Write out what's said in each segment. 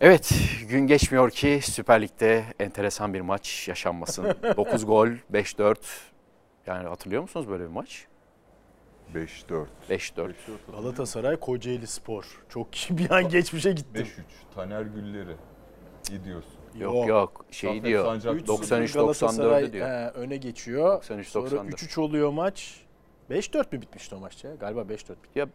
Evet, gün geçmiyor ki Süper Lig'de enteresan bir maç yaşanmasın. 9 gol, 5-4. Yani hatırlıyor musunuz böyle bir maç? 5-4. 5-4. Galatasaray Kocaeli Spor. Çok bir an geçmişe 5-3. gittim. Taner Gülleri. İyi diyorsun. Yok yok, şey Saffet diyor. Sancak 93 Galatasaray 94'ü diyor. he, öne geçiyor. 93 Sonra 94. 3-3 oluyor maç. 5-4 mü bitmişti o maç ya? Galiba 5-4 bitti.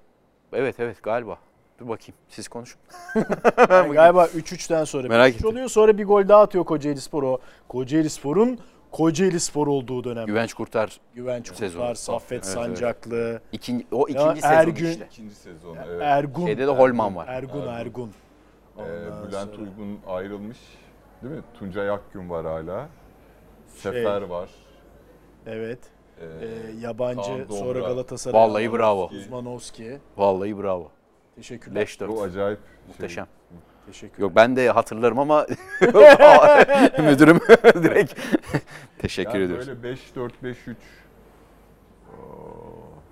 Evet evet galiba. Dur bakayım siz konuşun. Yani galiba 3-3'ten sonra Merak 5-3 ettim. oluyor. Sonra bir gol daha atıyor Kocaeli Spor o. Kocaeli Spor'un Kocaeli Spor olduğu dönem. Güvenç Kurtar Güvenç Sezonu. Kurtar, Saffet Evet, Sancaklı, ikinci, o Ya ikinci sezon Ergün- işte. İkinci sezon. Evet. Ergun. Şeyde de Holman var. Ergun, Ergun. Ergun. Ee, Bülent sonra- Uygun ayrılmış. Değil mi? Tuncay Akgün var hala. Sefer var. Evet. Ee, Ee, yabancı sonra Galatasaray. Vallahi bravo. Uzmanovski. Vallahi bravo. Teşekkürler. 5-4. bu acayip Muhteşem. Teşekkürler. Yok ben de hatırlarım ama müdürüm direkt teşekkür yani ediyoruz. böyle 5-4-5-3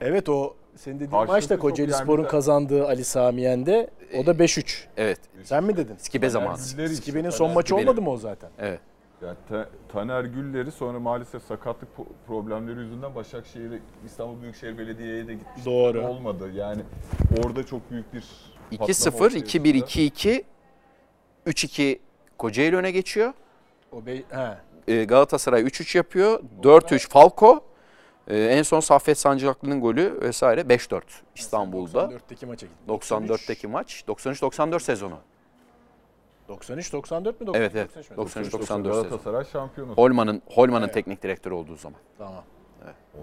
Evet o senin dediğin Karşılıklı maçta çok Kocaeli yani Spor'un kazandığı Ali Sami Yen'de o da 5-3. Evet. Sen mi dedin? Skibe zamanı. İşte, Skibe'nin son maçı olmadı mı o zaten? Evet. Yani Ta- Taner Gülleri sonra maalesef sakatlık problemleri yüzünden Başakşehir'e İstanbul Büyükşehir Belediye'ye de gitmiş. Doğru. Olmadı. Yani orada çok büyük bir patlama 2-0, ortaya 2-1, çıktı. 2-2, 3-2 Kocaeli öne geçiyor. O be he. Ee, Galatasaray 3-3 yapıyor. 4-3 Falco. Ee, en son Saffet Sancaklı'nın golü vesaire 5-4 İstanbul'da. 94'teki maça gitti. 94'teki maç. 93-94 sezonu. 93 94 mü? Evet, evet. 93 mi? 93 94 94 sezonu. Galatasaray şampiyonu. Holman'ın Holman'ın Evet. teknik direktörü olduğu zaman. Tamam.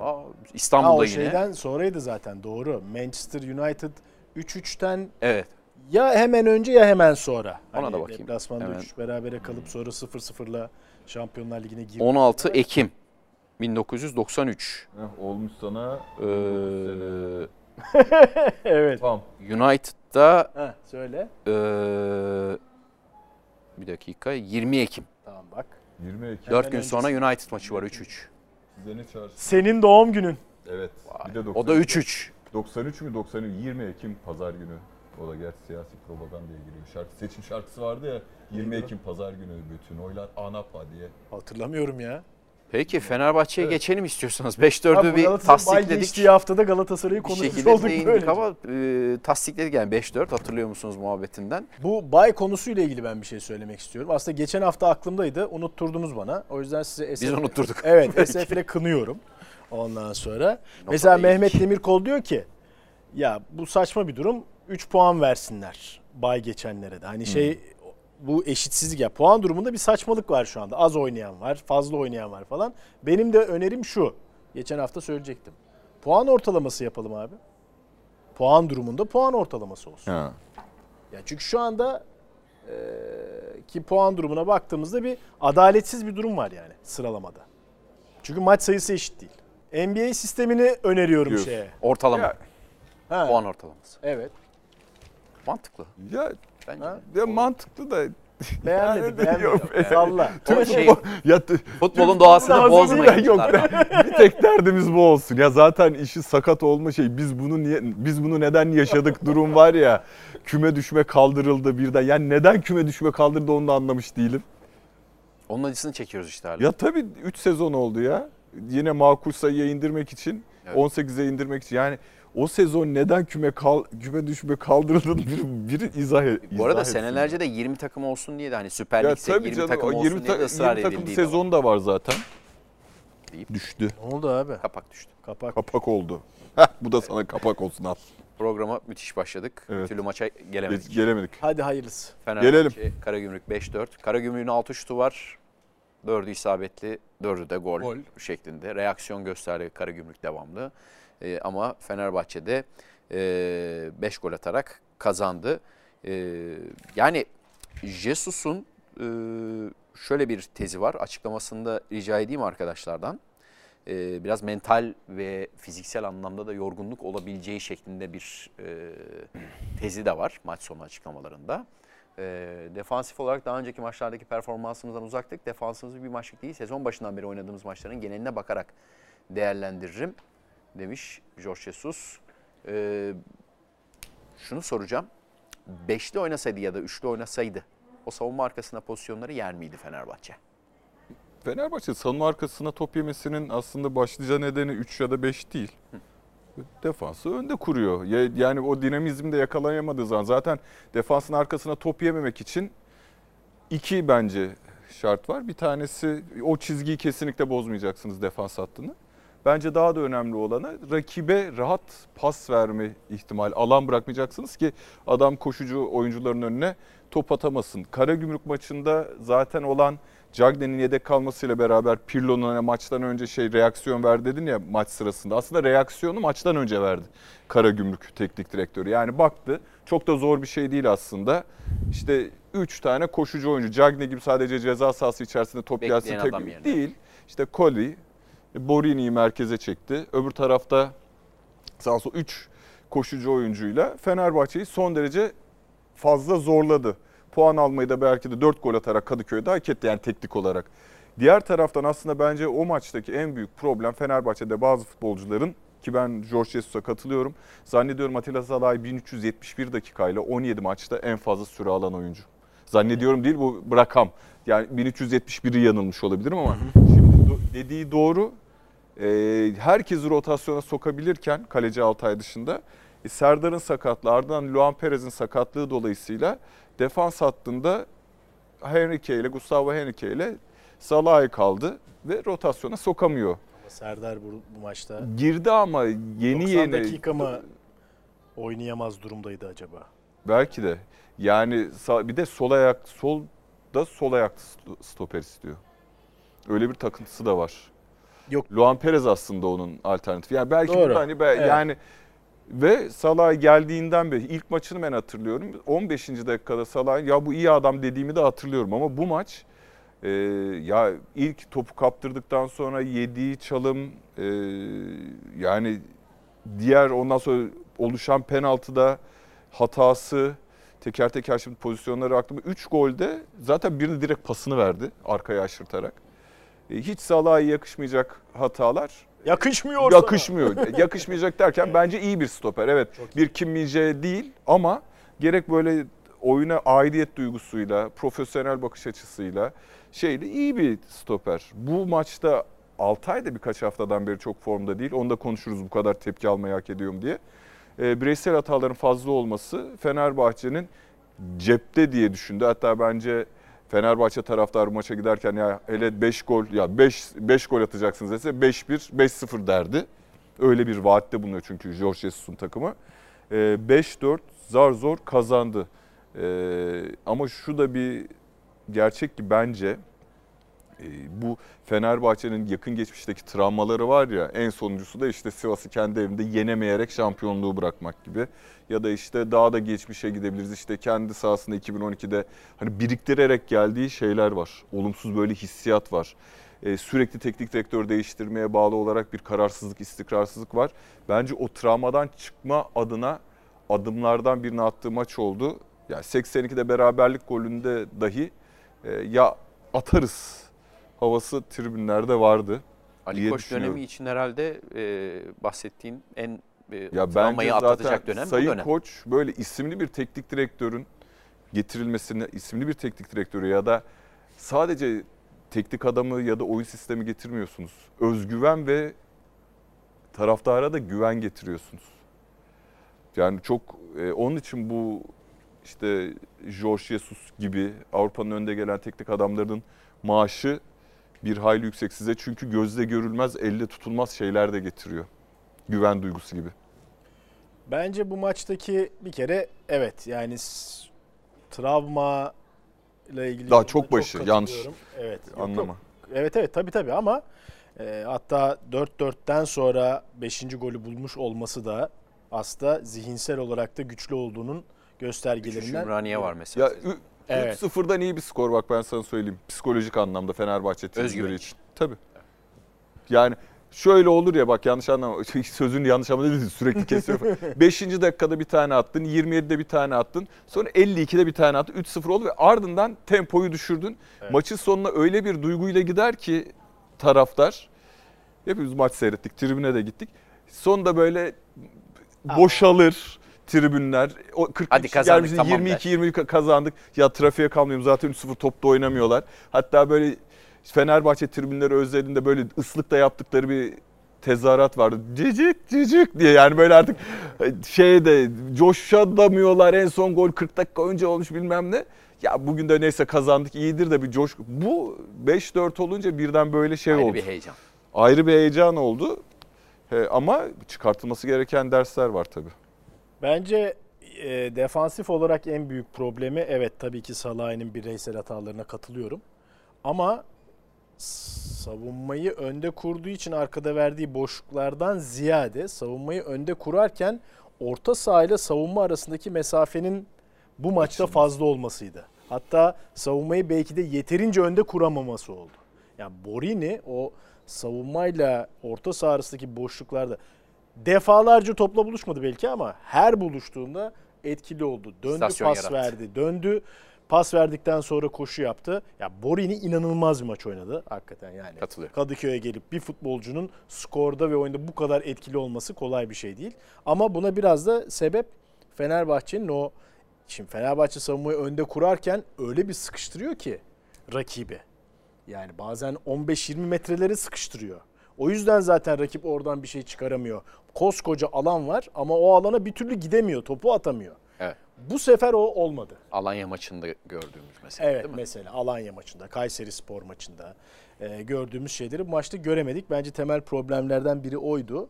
Aa, Ha, İstanbul'da o yine. şeyden sonraydı zaten doğru. Manchester United 3-3'ten Evet. ya hemen önce ya hemen sonra. Ona Hani da bakayım. Deplasmanda Hemen. 3 berabere kalıp sonra 0-0'la Şampiyonlar Ligi'ne girdi. 16 Ekim 1993. Heh, olmuş sana Ee, evet. tam. United'da Ha, söyle. ee, bir dakika 20 Ekim. Tamam bak. 20 Ekim. 4 Hemen gün sonra. United maçı var 3-3. Size ne çağırsın? Senin doğum günün. Evet. Bir de O da 3-3. 93 mü 93 20 Ekim pazar günü. O da gerçi siyasi propagandaya giriyor. Şarkı seçim şarkısı vardı ya 20 Ekim pazar günü bütün oylar ANAPA diye. Hatırlamıyorum ya. Peki Fenerbahçe'ye Evet. geçelim istiyorsanız. Ha, 5-4'ü bu bir tasdikledik. geçtiği haftada Galatasaray'ı konuşmuş olduk böylece. ama e, tasdikledik yani 5-4 hatırlıyor musunuz muhabbetinden? Bu bay konusuyla ilgili ben bir şey söylemek istiyorum. Aslında geçen hafta aklımdaydı. Unutturdunuz bana. O yüzden size Biz SF unutturduk. Evet, esefle kınıyorum. Ondan sonra. Mesela değil. Mehmet Demirkol diyor ki ya bu saçma bir durum. 3 puan versinler bay geçenlere de. Hani şey bu eşitsizlik ya. Puan durumunda bir saçmalık var şu anda. Az oynayan var, fazla oynayan var falan. Benim de önerim şu. Geçen hafta söyleyecektim. Puan ortalaması yapalım abi. Puan durumunda puan ortalaması olsun. Ha. Ya çünkü şu anda e, ki puan durumuna baktığımızda bir adaletsiz bir durum var yani sıralamada. Çünkü maç sayısı eşit değil. NBA sistemini öneriyorum Diyorsun. şeye. Ortalama. Ya, Ha, Puan ortalaması. Evet. Mantıklı. ya, Bence. Ha? ya mantıklı da Beğenmedim. Yani beğenmedim. yok, Salla. Şey, ya futbolun doğasını bozmayın. yok. bir tek derdimiz bu olsun. Ya zaten işi sakat olma şey. Biz bunu niye biz bunu neden yaşadık durum var ya. Küme düşme kaldırıldı birden. Yani neden küme düşme kaldırıldı onu da anlamış değilim. Onun acısını çekiyoruz işte hala. Ya tabii 3 sezon oldu ya. Yine makul sayıya indirmek için, Evet. 18'e indirmek için. Yani o sezon neden küme kal, küme düşme kaldırıldı bir, biri izah, izah Bu arada etsin. senelerce de 20 takım olsun diye de hani Süper tabii 20 canım takım olsun 20, diye ta- de ısrar 20 takım edildiği sezon da var zaten. Deyip. Düştü. Ne oldu abi? Kapak düştü. Kapak. Kapak oldu. Heh, bu da sana kapak olsun al. Programa müthiş başladık. Evet. Bir türlü maça gelemedik. Gelemedik. Hadi hayırlısı. Fenerbahçe, Gelelim. Karagümrük 5-4. Karagümrük'ün 6 şutu var. 4'ü isabetli, 4'ü de gol, Gol. şeklinde. Reaksiyon gösterdi Karagümrük devamlı. Ee, ama Fenerbahçe'de 5 gol atarak kazandı. Ee, yani Jesus'un e, şöyle bir tezi var. Açıklamasında rica edeyim arkadaşlardan. Ee, biraz mental ve fiziksel anlamda da yorgunluk olabileceği şeklinde bir e, tezi de var maç sonu açıklamalarında. E, defansif olarak daha önceki maçlardaki performansımızdan uzaktık. Defansımız bir maçlık değil. Sezon başından beri oynadığımız maçların geneline bakarak değerlendiririm demiş Jorge Jesus. E, şunu soracağım. Beşli oynasaydı ya da üçlü oynasaydı o savunma arkasına pozisyonları yer miydi Fenerbahçe? Fenerbahçe savunma arkasına top yemesinin aslında başlıca nedeni 3 ya da 5 değil. Defansı önde kuruyor. Ya- Yani o dinamizmi de yakalayamadığı zaman zaten defansın arkasına top yememek için iki bence şart var. Bir tanesi o çizgiyi kesinlikle bozmayacaksınız defans hattını. Bence daha da önemli olanı rakibe rahat pas verme ihtimali. Alan bırakmayacaksınız ki adam koşucu oyuncuların önüne top atamasın. Karagümrük maçında zaten olan Cagney'in yedek kalmasıyla beraber Pirlo'nun hani maçtan önce şey reaksiyon ver dedin ya maç sırasında. Aslında reaksiyonu maçtan önce verdi Karagümrük teknik direktörü. Yani baktı çok da zor bir şey değil aslında. İşte 3 tane koşucu oyuncu. Cagney gibi sadece ceza sahası içerisinde top gelsin tek değil. İşte Colli, Borini'yi merkeze çekti. Öbür tarafta sağ olsun 3 koşucu oyuncuyla Fenerbahçe'yi son derece fazla zorladı. Puan almayı da belki de 4 gol atarak Kadıköy'de hak etti yani teknik olarak. Diğer taraftan aslında bence o maçtaki en büyük problem Fenerbahçe'de bazı futbolcuların ki ben George Jesus'a katılıyorum. Zannediyorum Atilla Salay 1371 dakikayla 17 maçta en fazla süre alan oyuncu. Zannediyorum değil bu rakam. Yani 1371'i yanılmış olabilirim ama şimdi dediği doğru. Ee, herkesi rotasyona sokabilirken kaleci Altay dışında e, Serdar'ın sakatlığı ardından Luan Perez'in sakatlığı dolayısıyla defans hattında Henrique ile Gustavo Henrique ile Salah'ı kaldı ve rotasyona sokamıyor. Ama Serdar bu, bu maçta Girdi ama yeni 90 yeni dakika mı oynayamaz durumdaydı acaba? belki de yani bir de sol ayak solda sol ayak st- stoper istiyor. Öyle bir takıntısı da var. Yok. Luan Perez aslında onun alternatifi. Yani belki Doğru. hani be- Evet. yani ve Salah geldiğinden beri ilk maçını ben hatırlıyorum. 15. dakikada Salah ya bu iyi adam dediğimi de hatırlıyorum ama bu maç e, ya ilk topu kaptırdıktan sonra yediği çalım e, yani diğer ondan sonra oluşan penaltıda hatası teker teker şimdi pozisyonları aklıma 3 golde zaten birini direkt pasını verdi arkaya aşırtarak. E, hiç Salah'a yakışmayacak hatalar Yakışmıyor yakışmıyor. Yakışmayacak derken bence iyi bir stoper. Evet bir Kim değil ama gerek böyle oyuna aidiyet duygusuyla, profesyonel bakış açısıyla şeyde iyi bir stoper. Bu maçta Altay da birkaç haftadan beri çok formda değil. Onu da konuşuruz bu kadar tepki almayı hak ediyorum diye. E, bireysel hataların fazla olması Fenerbahçe'nin cepte diye düşündü. Hatta bence Fenerbahçe taraftarı maça giderken ya hele 5 gol ya 5 5 gol atacaksınız dese 5-1 5-0 derdi. Öyle bir vaatte bulunuyor çünkü Jorge Jesus'un takımı. Ee, 5-4 zar zor kazandı. Ee, ama şu da bir gerçek ki bence e, bu Fenerbahçe'nin yakın geçmişteki travmaları var ya en sonuncusu da işte Sivas'ı kendi evinde yenemeyerek şampiyonluğu bırakmak gibi. Ya da işte daha da geçmişe gidebiliriz. İşte kendi sahasında 2012'de hani biriktirerek geldiği şeyler var. Olumsuz böyle hissiyat var. Ee, sürekli teknik direktör değiştirmeye bağlı olarak bir kararsızlık, istikrarsızlık var. Bence o travmadan çıkma adına adımlardan birini attığı maç oldu. Yani 82'de beraberlik golünde dahi e, ya atarız havası tribünlerde vardı. Ali Koç dönemi için herhalde e, bahsettiğin en e, Ya travmayı atlatacak dönem bu Sayın dönem. Koç böyle isimli bir teknik direktörün getirilmesini, isimli bir teknik direktörü ya da sadece teknik adamı ya da oyun sistemi getirmiyorsunuz. Özgüven ve taraftara da güven getiriyorsunuz. Yani çok e, onun için bu işte Jorge Jesus gibi Avrupa'nın önde gelen teknik adamlarının maaşı bir hayli yüksek size çünkü gözle görülmez, elle tutulmaz şeyler de getiriyor. Güven duygusu gibi. Bence bu maçtaki bir kere evet yani travma ile ilgili Daha çok başı, yanlış. katılıyorum. Evet. Anlama. yok. Evet evet tabii tabii ama e, hatta 4-4'ten sonra 5. golü bulmuş olması da aslında zihinsel olarak da güçlü olduğunun göstergelerinden. Ümraniye var mesela. Ya Evet. 3-0'dan iyi bir skor bak ben sana söyleyeyim. Psikolojik anlamda Fenerbahçe Özgüven için. Tabii. Yani şöyle olur ya bak yanlış anlama. Sözünü yanlış anlama dedin sürekli kesiyor. 5. dakikada bir tane attın, 27'de bir tane attın. Sonra 52'de bir tane attın. 3-0 oldu ve ardından tempoyu düşürdün. Evet. Maçın sonuna öyle bir duyguyla gider ki taraftar. Hepimiz maç seyrettik, tribüne de gittik. Sonunda böyle boşalır. Tribünler o 40 Hadi kazandık, tamam 22 20 kazandık. Ya trafiğe kalmayayım zaten 3-0 topta oynamıyorlar. Hatta böyle Fenerbahçe tribünleri özelinde böyle ıslıkta yaptıkları bir tezahürat vardı. Cicik cicik diye yani böyle artık şeyde coşadamıyorlar en son gol 40 dakika önce olmuş bilmem ne. Ya bugün de neyse kazandık iyidir de bir coşku. Bu 5-4 olunca birden böyle şey Ayrı oldu. bir heyecan. Ayrı bir heyecan oldu. He, ama çıkartılması gereken dersler var tabii. Bence e, defansif olarak en büyük problemi evet tabii ki Salah'ın bireysel hatalarına katılıyorum. Ama savunmayı önde kurduğu için arkada verdiği boşluklardan ziyade savunmayı önde kurarken orta saha ile savunma arasındaki mesafenin bu maçta fazla olmasıydı. Hatta savunmayı belki de yeterince önde kuramaması oldu. Yani Borini o savunmayla orta saha arasındaki boşluklarda defalarca topla buluşmadı belki ama her buluştuğunda etkili oldu. Döndü İstasyon pas yarattı. verdi. Döndü pas verdikten sonra koşu yaptı. Ya Borini inanılmaz bir maç oynadı hakikaten yani. Katılıyorum. Kadıköy'e gelip bir futbolcunun skorda ve oyunda bu kadar etkili olması kolay bir şey değil. Ama buna biraz da sebep Fenerbahçe'nin o şimdi Fenerbahçe savunmayı önde kurarken öyle bir sıkıştırıyor ki rakibi. Yani bazen 15-20 metreleri sıkıştırıyor. O yüzden zaten rakip oradan bir şey çıkaramıyor. Koskoca alan var ama o alana bir türlü gidemiyor, topu atamıyor. Evet. Bu sefer o olmadı. Alanya maçında gördüğümüz mesela Evet değil mi? mesela Alanya maçında, Kayseri Spor maçında e, gördüğümüz şeyleri bu maçta göremedik. Bence temel problemlerden biri oydu.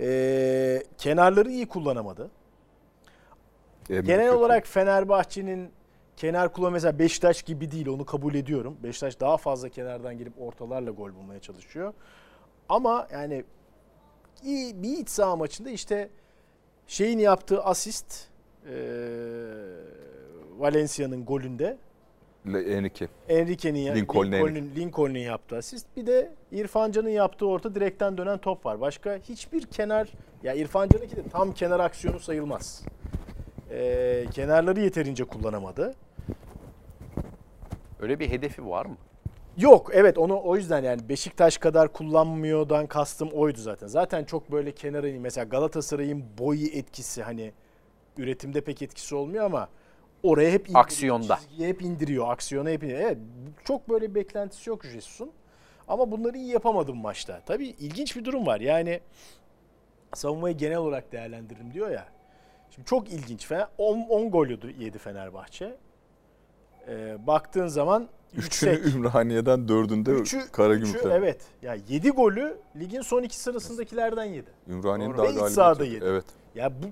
E, kenarları iyi kullanamadı. En Genel kötü. olarak Fenerbahçe'nin kenar kullanımı mesela Beşiktaş gibi değil onu kabul ediyorum. Beşiktaş daha fazla kenardan gelip ortalarla gol bulmaya çalışıyor. Ama yani iyi bir iç saha maçında işte şeyin yaptığı asist e, Valencia'nın golünde Enrique. Enrique'nin ya- Lincoln Lincoln'un Lincoln'un yaptığı asist. Bir de İrfan Can'ın yaptığı orta direkten dönen top var. Başka hiçbir kenar ya İrfan Can'ınki de tam kenar aksiyonu sayılmaz. Ee, kenarları yeterince kullanamadı. Öyle bir hedefi var mı? Yok evet onu o yüzden yani Beşiktaş kadar kullanmıyordan kastım oydu zaten. Zaten çok böyle kenara in- mesela Galatasaray'ın boyu etkisi hani üretimde pek etkisi olmuyor ama oraya hep indiriyor. Aksiyonda. Çizgiye hep indiriyor. Aksiyona hep indiriyor. Evet çok böyle bir beklentisi yok Jesus'un. Ama bunları iyi yapamadım maçta. Tabii ilginç bir durum var. Yani savunmayı genel olarak değerlendiririm diyor ya. Şimdi çok ilginç. 10, 10 gol yedi Fenerbahçe. Ee, baktığın zaman Üçünü yüksek. Ümraniye'den dördünde Üçü, Karagümrük'ten. üçü, evet. Ya 7 golü ligin son iki sırasındakilerden yedi. Ümraniye'nin daha Ve iç galibiyeti. sahada yedi. Evet. Ya bu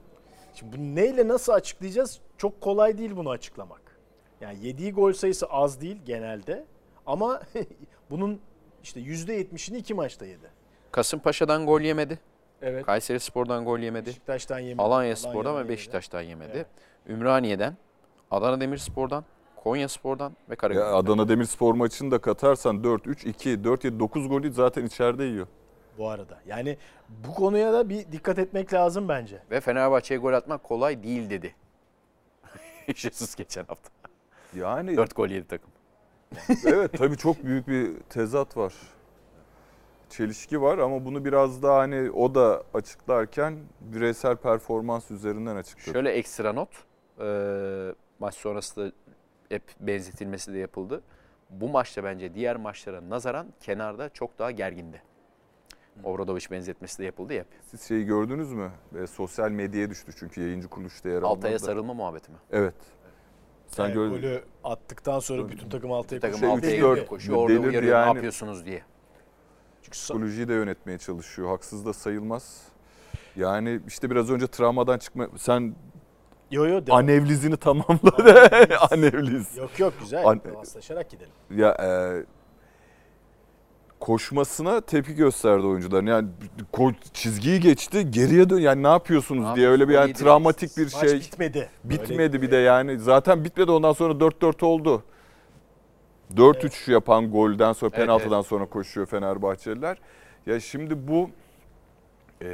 şimdi bunu neyle nasıl açıklayacağız? Çok kolay değil bunu açıklamak. Yani yediği gol sayısı az değil genelde ama bunun işte %70'ini iki maçta yedi. Kasımpaşa'dan gol yemedi. Evet. Kayseri Spor'dan gol yemedi. Beşiktaş'tan yemedi. Alanya Spor'dan Alanya'dan ve. Beşiktaş'tan yemedi. Evet. Ümraniye'den, Adana Demirspor'dan, Konya Spor'dan ve Ya Karagümrük'ten. Adana Demirspor maçını da katarsan 4-3-2, 4-7-9 golü zaten içeride yiyor. Bu arada. Yani bu konuya da bir dikkat etmek lazım bence. Ve Fenerbahçe'ye gol atmak kolay değil dedi. Jesus geçen hafta. Yani 4 gol yedi takım. evet tabii çok büyük bir tezat var. Çelişki var ama bunu biraz daha hani o da açıklarken bireysel performans üzerinden açıkladı. Şöyle ekstra not. eee, maç sonrası da hep benzetilmesi de yapıldı. Bu maçta bence diğer maçlara nazaran kenarda çok daha gergindi. Obradoviç benzetmesi de yapıldı ya hep. Siz şeyi gördünüz mü? E, sosyal medyaya düştü çünkü yayıncı kuruluşta yer almadı. Altaya sarılma muhabbeti mi? Evet. Sen Yani gör golü attıktan sonra bütün takım altaya Takım Şey, koşuyor. altaya dört. koşuyor. Orada uyarıyor ne yani. yapıyorsunuz diye. Çünkü psikolojiyi de yönetmeye çalışıyor. Haksız da sayılmaz. Yani işte biraz önce travmadan çıkma... Sen Yo yo devam. anevlizini tamamladı. Anevliz. Yok yok güzel. An- gidelim. Ya e, koşmasına tepki gösterdi oyuncuların. Yani ko- çizgiyi geçti, geriye dön. Yani ne yapıyorsunuz Ne diye öyle bir yani travmatik bir Maç şey. bitmedi. Bitmedi Böyle- bir de yani. Zaten bitmedi ondan sonra 4-4 oldu. 4-3 yapan golden sonra Evet, penaltıdan sonra koşuyor Fenerbahçeliler. Ya şimdi bu e,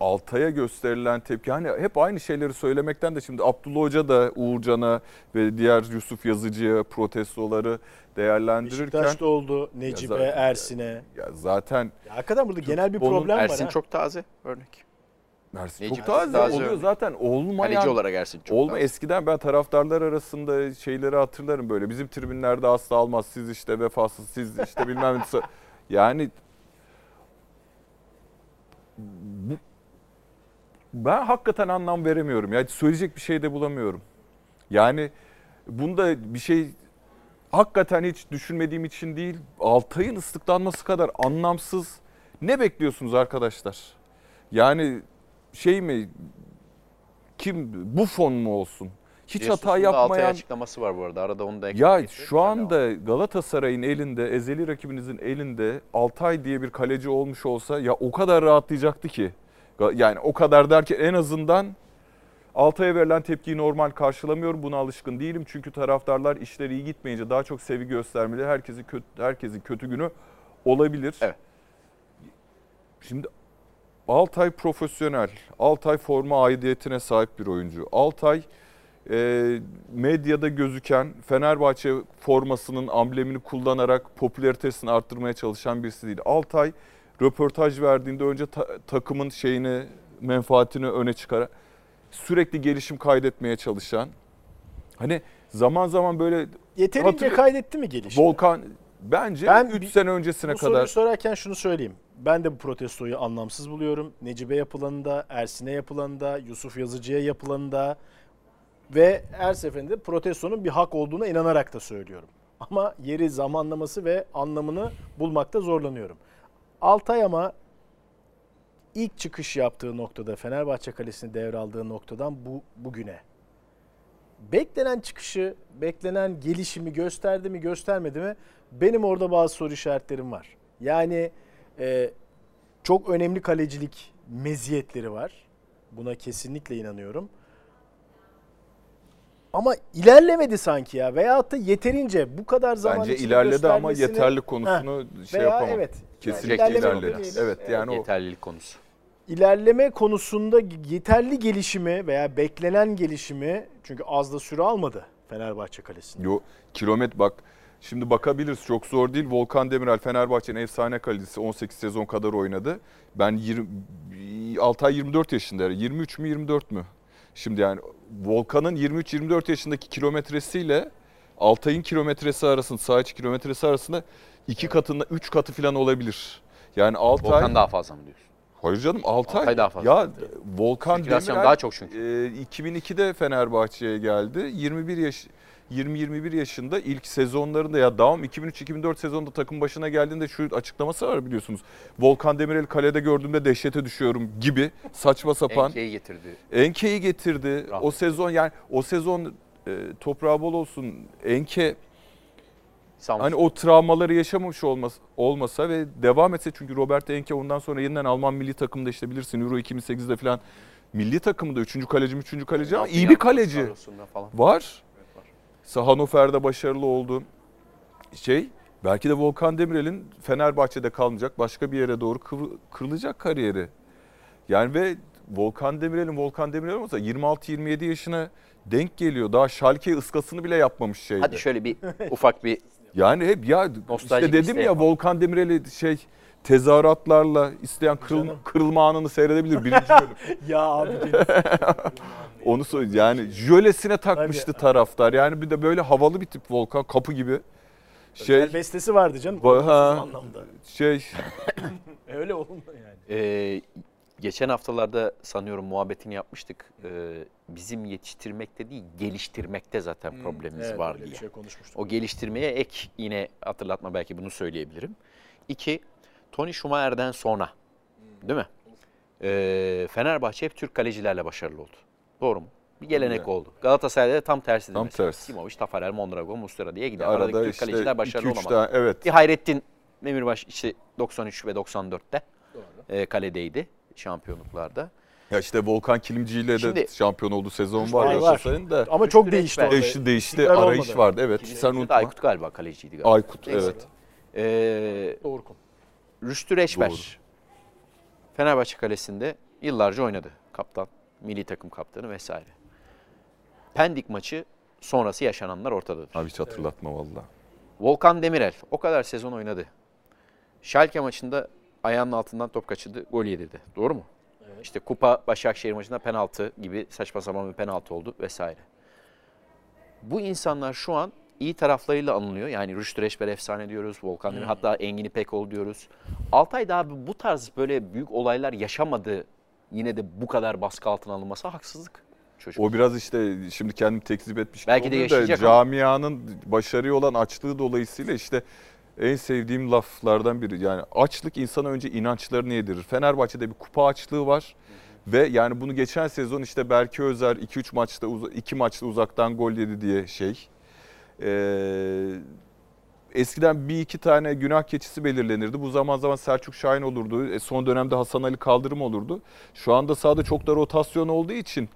Altay'a gösterilen tepki hani hep aynı şeyleri söylemekten de şimdi Abdullah Hoca da Uğurcan'a ve diğer Yusuf Yazıcı'ya protestoları değerlendirirken Beşiktaş'ta oldu. Necip'e, zaten- Ersin'e. ya zaten Ya hakikaten burada genel bir problem var. Ersin ha. çok taze örnek. Mersin Necip çok taze, taze oluyor örnek. zaten olmayan. Kaleci olarak Ersin çok Olma daha- eskiden ben taraftarlar arasında şeyleri hatırlarım böyle. Bizim tribünlerde asla almaz. Siz işte vefasız, siz işte bilmem ne. Yani bu, ben hakikaten anlam veremiyorum. Yani söyleyecek bir şey de bulamıyorum. Yani bunda bir şey hakikaten hiç düşünmediğim için değil. Altay'ın ıslıklanması kadar anlamsız. Ne bekliyorsunuz arkadaşlar? Yani şey mi kim Buffon mu olsun? Hiç Jesus'un hata da Altay yapmayan açıklaması var bu arada. Arada onu da ya şu anda Galatasaray'ın elinde, ezeli rakibinizin elinde Altay diye bir kaleci olmuş olsa ya o kadar rahatlayacaktı ki. Yani o kadar derken en azından Altay'a verilen tepkiyi normal karşılamıyorum. Buna alışkın değilim. Çünkü taraftarlar işleri iyi gitmeyince daha çok sevgi göstermeli. Herkesin kötü, herkesin kötü günü olabilir. Evet. Şimdi Altay profesyonel. Altay forma aidiyetine sahip bir oyuncu. Altay e, medyada gözüken Fenerbahçe formasının amblemini kullanarak popülaritesini arttırmaya çalışan birisi değil. Altay röportaj verdiğinde önce ta- takımın şeyini, menfaatini öne çıkar. Sürekli gelişim kaydetmeye çalışan. Hani zaman zaman böyle Yeterince kaydetti mi gelişimi? Volkan bence Ben 3 bir- sene öncesine Bu soruyu kadar sorarken şunu söyleyeyim. Ben de bu protestoyu anlamsız buluyorum. Necibe yapılanında, Ersin'e yapılanında, Yusuf Yazıcı'ya yapılanında ve her seferinde protestonun bir hak olduğuna inanarak da söylüyorum. Ama yeri, zamanlaması ve anlamını bulmakta zorlanıyorum. Altay ama ilk çıkış yaptığı noktada, Fenerbahçe kalesini devraldığı noktadan bu bugüne beklenen çıkışı, beklenen gelişimi gösterdi mi, göstermedi mi? Benim orada bazı soru işaretlerim var. Yani e, çok önemli kalecilik meziyetleri var. Buna kesinlikle inanıyorum. Ama ilerlemedi sanki ya. Veyahut da yeterince bu kadar zaman bence ilerledi ama yeterli konusunu şey Veya yapamam. evet. Kesinlikle Yani ilerledi. Evet yani o Yeterlilik konusu. ilerleme konusunda yeterli gelişimi veya beklenen gelişimi çünkü az da süre almadı Fenerbahçe kalesinde. Yo, kilometre bak şimdi bakabiliriz çok zor değil. Volkan Demirel Fenerbahçe'nin efsane kalecisi 18 sezon kadar oynadı. Ben 20 6 ay 24 yaşında 23 mü 24 mü? Şimdi yani Volkan'ın 23-24 yaşındaki kilometresiyle Altay'ın kilometresi arasında, saha içi kilometresi arasında iki katında, üç katı falan olabilir. Yani Altay... Volkan daha fazla mı diyorsun? Hayır canım Altay. Altay daha fazla. Ya Volkan Demirel daha çok çünkü. e, 2002'de Fenerbahçe'ye geldi. 21 yaş 20-21 yaşında ilk sezonlarında ya devam 2003-2004 sezonunda takım başına geldiğinde şu açıklaması var biliyorsunuz. Volkan Demirel'i kalede gördüğümde dehşete düşüyorum gibi saçma sapan. Enke'yi getirdi. Enke'yi getirdi. Rahmetli. O sezon yani o sezon e, toprağı bol olsun. Enke Samsun. Hani o travmaları yaşamamış olmasa, olmasa ve devam etse çünkü Robert Enke ondan sonra yeniden Alman milli takımda işte bilirsin Euro 2008'de falan milli takımda 3. kaleci 3. kaleci ama iyi bir kaleci var. Hannover'de başarılı oldu. Şey belki de Volkan Demirel'in Fenerbahçe'de kalmayacak başka bir yere doğru kıvr- kırılacak kariyeri. Yani ve Volkan Demirel'in Volkan Demirel olmasa 26-27 yaşına denk geliyor. Daha Schalke ıskasını bile yapmamış şeydi. Hadi şöyle bir ufak bir Yani hep ya Nostaljik işte dedim ya. Volkan Demirel'i şey tezahüratlarla isteyen kırıl, Canım. kırılma anını seyredebilir birinci bölüm. Ya abi Onu söyle yani jölesine takmıştı Tabii. taraftar. Yani bir de böyle havalı bir tip Volkan kapı gibi. Şey şey, bestesi vardı canım. Ha. anlamda. şey Öyle olmuyor yani. Ee, geçen haftalarda sanıyorum muhabbetini yapmıştık. Ee, bizim yetiştirmekte değil, geliştirmekte zaten problemimiz Evet, var diye. bir şey konuşmuştuk. O geliştirmeye ek yine hatırlatma belki bunu söyleyebilirim. İki, Tony Schumacher'den sonra değil mi? Ee, Fenerbahçe hep Türk kalecilerle başarılı oldu. Doğru mu? Bir gelenek Evet. oldu. Galatasaray'da da tam tersi. Tam tersi. Simovic, Tafarel, Mondragon, Muslera diye gider. Aradaki arada Türk işte kaleciler başarılı 2-3 olamadı. tane evet. Bir Hayrettin Demirbaş işte 93 ve 94'te e, kaledeydi şampiyonluklarda. Ya işte Volkan Kilimci ile de Şimdi- şampiyon olduğu sezon Var. Galatasaray'ın da. Ama çok değişti orada. Eşli değişti, İstikrar arayış olmadı. vardı. Evet, sen 2008'de unutma. Aykut galiba kaleciydi galiba. Aykut, Neyse. evet. Ee, Doğru konu. Rüştü Reçber. Doğru. Fenerbahçe kalesinde yıllarca oynadı. Kaptan, milli takım kaptanı vesaire. Pendik maçı sonrası yaşananlar ortadadır. Abi hiç hatırlatma valla. Volkan Demirel o kadar sezon oynadı. Schalke maçında ayağının altından top kaçırdı, gol yedirdi. Doğru mu? İşte kupa Başakşehir maçında penaltı gibi saçma sapan bir penaltı oldu vesaire. Bu insanlar şu an iyi taraflarıyla anılıyor. Yani Rüştü Reçber efsane diyoruz, Volkan Demir hatta Engin İpekoğlu diyoruz. Altay da abi bu tarz böyle büyük olaylar yaşamadı. Yine de bu kadar baskı altına alınması haksızlık. Çocuk. O biraz işte şimdi kendimi tekzip etmiş Belki de oluyor da yaşayacak ama. camianın başarıya olan açlığı dolayısıyla işte en sevdiğim laflardan biri. Yani açlık insana önce inançlarını yedirir. Fenerbahçe'de bir kupa açlığı var. Ve yani bunu geçen sezon işte Berke Özer 2-3 maçta 2 maçta uzaktan gol yedi diye şey. Ee, eskiden bir iki tane günah keçisi belirlenirdi. Bu zaman zaman Selçuk Şahin olurdu. E, son dönemde Hasan Ali Kaldırım olurdu. Şu anda sahada çok da rotasyon olduğu için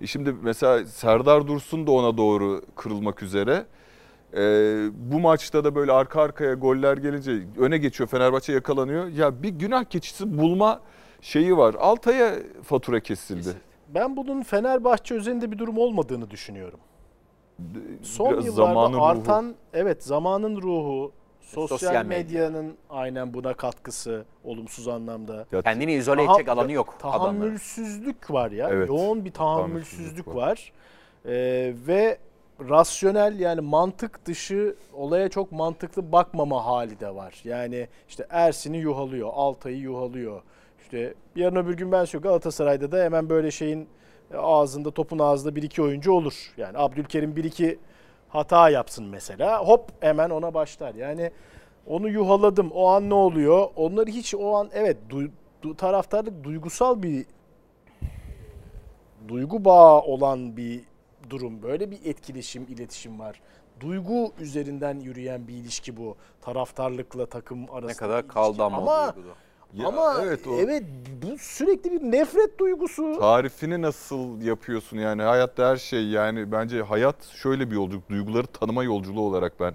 e Şimdi mesela Serdar Dursun da ona doğru kırılmak üzere. Ee, bu maçta da böyle arka arkaya goller gelince öne geçiyor Fenerbahçe yakalanıyor. Ya bir günah keçisi bulma şeyi var. Altay'a fatura kesildi. Ben bunun Fenerbahçe özelinde bir durum olmadığını düşünüyorum. Son Biraz yıllarda zamanın ruhu. artan evet zamanın ruhu, sosyal, Sosyal medya. medyanın aynen buna katkısı olumsuz anlamda. Ya Kendini izole Taha- edecek alanı yok adamların. Tahammülsüzlük var ya. Evet, Yoğun bir tahammülsüzlük tahammülsüzlük var. var. Ee, ve rasyonel yani mantık dışı olaya çok mantıklı bakmama hali de var. Yani işte Ersin'i yuhalıyor, Altay'ı yuhalıyor. İşte yarın öbür gün ben söylüyorum Galatasaray'da da hemen böyle şeyin ağzında topun ağzında bir iki oyuncu olur. Yani Abdülkerim bir iki hata yapsın mesela. Hop hemen ona başlar. Yani onu yuhaladım. O an ne oluyor? Onları hiç o an evet du, du- taraftarlık duygusal bir duygu bağı olan bir durum. Böyle bir etkileşim, iletişim var. Duygu üzerinden yürüyen bir ilişki bu. Taraftarlıkla takım arasında. Ne kadar kaldı ama, Ama. Ya ama evet evet, o bu sürekli bir nefret duygusu. tarifini nasıl yapıyorsun yani hayatta her şey yani bence hayat şöyle bir yolculuk duyguları tanıma yolculuğu olarak ben